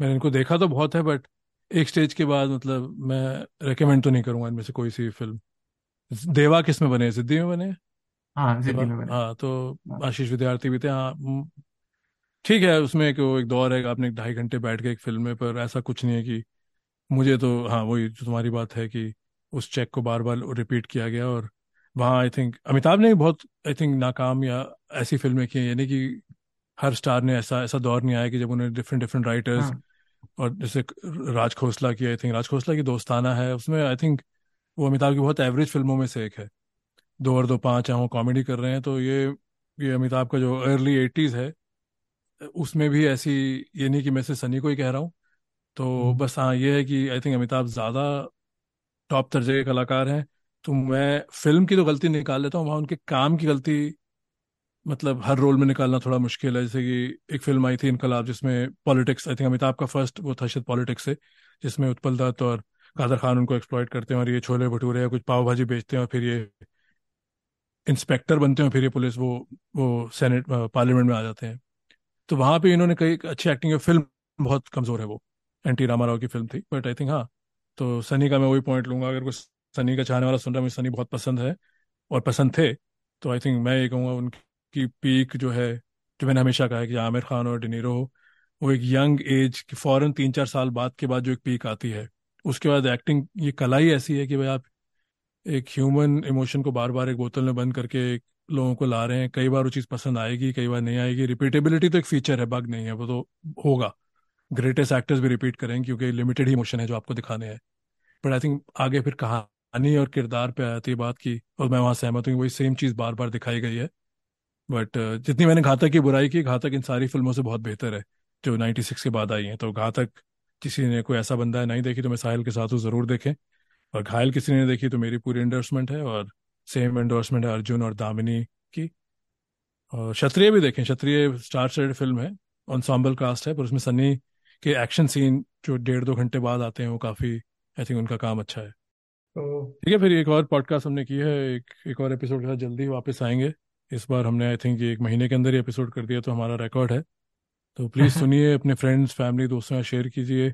मैंने इनको देखा तो बहुत है बट एक स्टेज के बाद मतलब मैं रेकमेंड तो नहीं करूँगा इनमें से कोई सी फ़िल्म देवा किसमें बने? जिद्दी में बने हाँ? जिद्दी में बने हाँ। तो हाँ। आशीष विद्यार्थी भी थे। हाँ ठीक है उसमें एक वो एक दौर है आपने ढाई घंटे बैठ के एक फ़िल्म में पर ऐसा कुछ नहीं है कि मुझे तो हाँ वही जो तुम्हारी बात है कि उस चेक को बार बार रिपीट किया गया और वहाँ आई थिंक अमिताभ ने भी बहुत आई थिंक नाकाम या ऐसी फ़िल्में की हैं यानी कि हर स्टार ने ऐसा ऐसा दौर नहीं आया कि जब उन्हें डिफरेंट डिफरेंट राइटर्स हाँ। और जैसे राज खोसला की आई थिंक राज खोसला की दोस्ताना है उसमें आई थिंक वो अमिताभ की बहुत एवरेज फ़िल्मों में से एक है। दो और दो पाँच है वो कॉमेडी कर रहे हैं तो ये ये अमिताभ का जो अर्ली एटीज़ है उसमें भी ऐसी ये नहीं कि मैं से सनी को ही कह रहा हूँ तो हम्म, बस हाँ ये है कि आई थिंक अमिताभ ज़्यादा टॉप दर्जे के कलाकार हैं तो मैं फ़िल्म की तो गलती निकाल लेता हूँ, वहाँ उनके काम की गलती मतलब हर रोल में निकालना थोड़ा मुश्किल है। जैसे कि एक फ़िल्म आई थी इनकलाब, जिसमें पॉलिटिक्स आई थिंक अमिताभ का फ़र्स्ट वो था शायद पॉलिटिक्स से, जिसमें उत्पल दत्त और कादर खान उनको एक्सप्लॉयट करते हैं और ये छोले भटूरे या कुछ पाव भाजी बेचते हैं और फिर ये इंस्पेक्टर बनते हैं फिर ये पुलिस वो वो सेनेट पार्लियामेंट में आ जाते हैं। तो वहाँ पे इन्होंने कई अच्छी एक्टिंग है। फ़िल्म बहुत कमज़ोर है वो। एन टी रामाराव की फ़िल्म थी बट आई थिंक हाँ तो सनी का मैं वही पॉइंट लूँगा। अगर कोई सनी का चाहने वाला सुन रहा मुझे सनी बहुत पसंद है और पसंद थे तो आई थिंक मैं ये कहूँगा उनकी पीक जो है, जो मैंने हमेशा कहा है कि आमिर खान और डिनीरो हो, वो एक यंग एज की फ़ौरन तीन चार साल बाद के बाद जो एक पीक आती है। उसके बाद एक्टिंग ये कला ही ऐसी है कि भाई आप एक ह्यूमन इमोशन को बार बार एक बोतल में बंद करके लोगों को ला रहे हैं। कई बार वो चीज़ पसंद आएगी, कई बार नहीं आएगी। रिपीटेबिलिटी तो एक फीचर है, बग नहीं है, वो तो होगा। ग्रेटेस्ट एक्टर्स भी रिपीट करेंगे क्योंकि लिमिटेड ही इमोशन है जो आपको दिखाने हैं। बट आई थिंक आगे फिर कहानी और किरदार पे आती है बात की, और मैं वहाँ सहमत हूँ वही सेम चीज़ बार बार दिखाई गई है। बट जितनी मैंने घातक की बुराई की, घातक इन सारी फ़िल्मों से बहुत बेहतर है, जो 96 के बाद आई हैं। तो घातक किसी ने कोई ऐसा बंदा है नहीं देखी तो मैं साहिल के साथ हूँ ज़रूर देखें। और घायल किसी ने देखी तो मेरी पूरी एंडोर्समेंट है, और सेम एंडोर्समेंट है अर्जुन और दामिनी की। और क्षत्रिय भी देखें, क्षत्रिय स्टार स्टडेड फ़िल्म है, ensemble कास्ट है, पर उसमें सनी के एक्शन सीन जो डेढ़ दो घंटे बाद आते हैं, वो काफ़ी आई थिंक उनका काम अच्छा है। तो ठीक है फिर एक और पॉडकास्ट हमने की है एक एक और एपिसोड के साथ जल्दी वापस आएँगे। इस बार हमने आई थिंक एक महीने के अंदर ही एपिसोड कर दिया तो हमारा रिकॉर्ड है। तो प्लीज़ सुनिए अपने फ्रेंड्स फैमिली दोस्तों से शेयर कीजिए।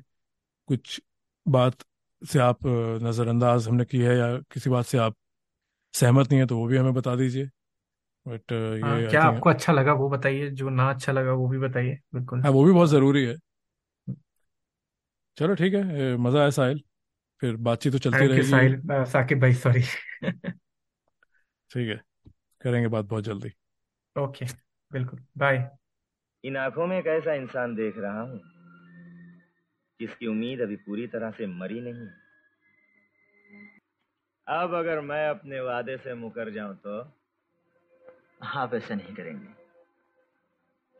कुछ बात से आप नज़रअंदाज हमने की है या किसी बात से आप सहमत नहीं है तो वो भी हमें बता दीजिए। बट हाँ ये आई क्या आपको अच्छा लगा वो बताइए जो ना अच्छा लगा वो भी बताइए बिल्कुल। हाँ वो भी बहुत ज़रूरी है। चलो ठीक है मज़ा आया साहिल। फिर बातचीत तो चलती थैंक यू रहेगी। साहिल साकिब भाई सॉरी ठीक है करेंगे बात बहुत जल्दी। ओके बिल्कुल बाय इन आँखों में एक ऐसा इंसान देख रहा हूँ जिसकी उम्मीद अभी पूरी तरह से मरी नहीं अब अगर मैं अपने वादे से मुकर जाऊँ तो? आप ऐसा नहीं करेंगे।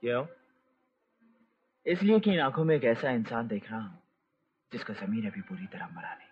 क्यों? इसलिए कि इन आँखों में एक ऐसा इंसान देख रहा हूँ जिसका ज़मीन अभी पूरी तरह मरा नहीं।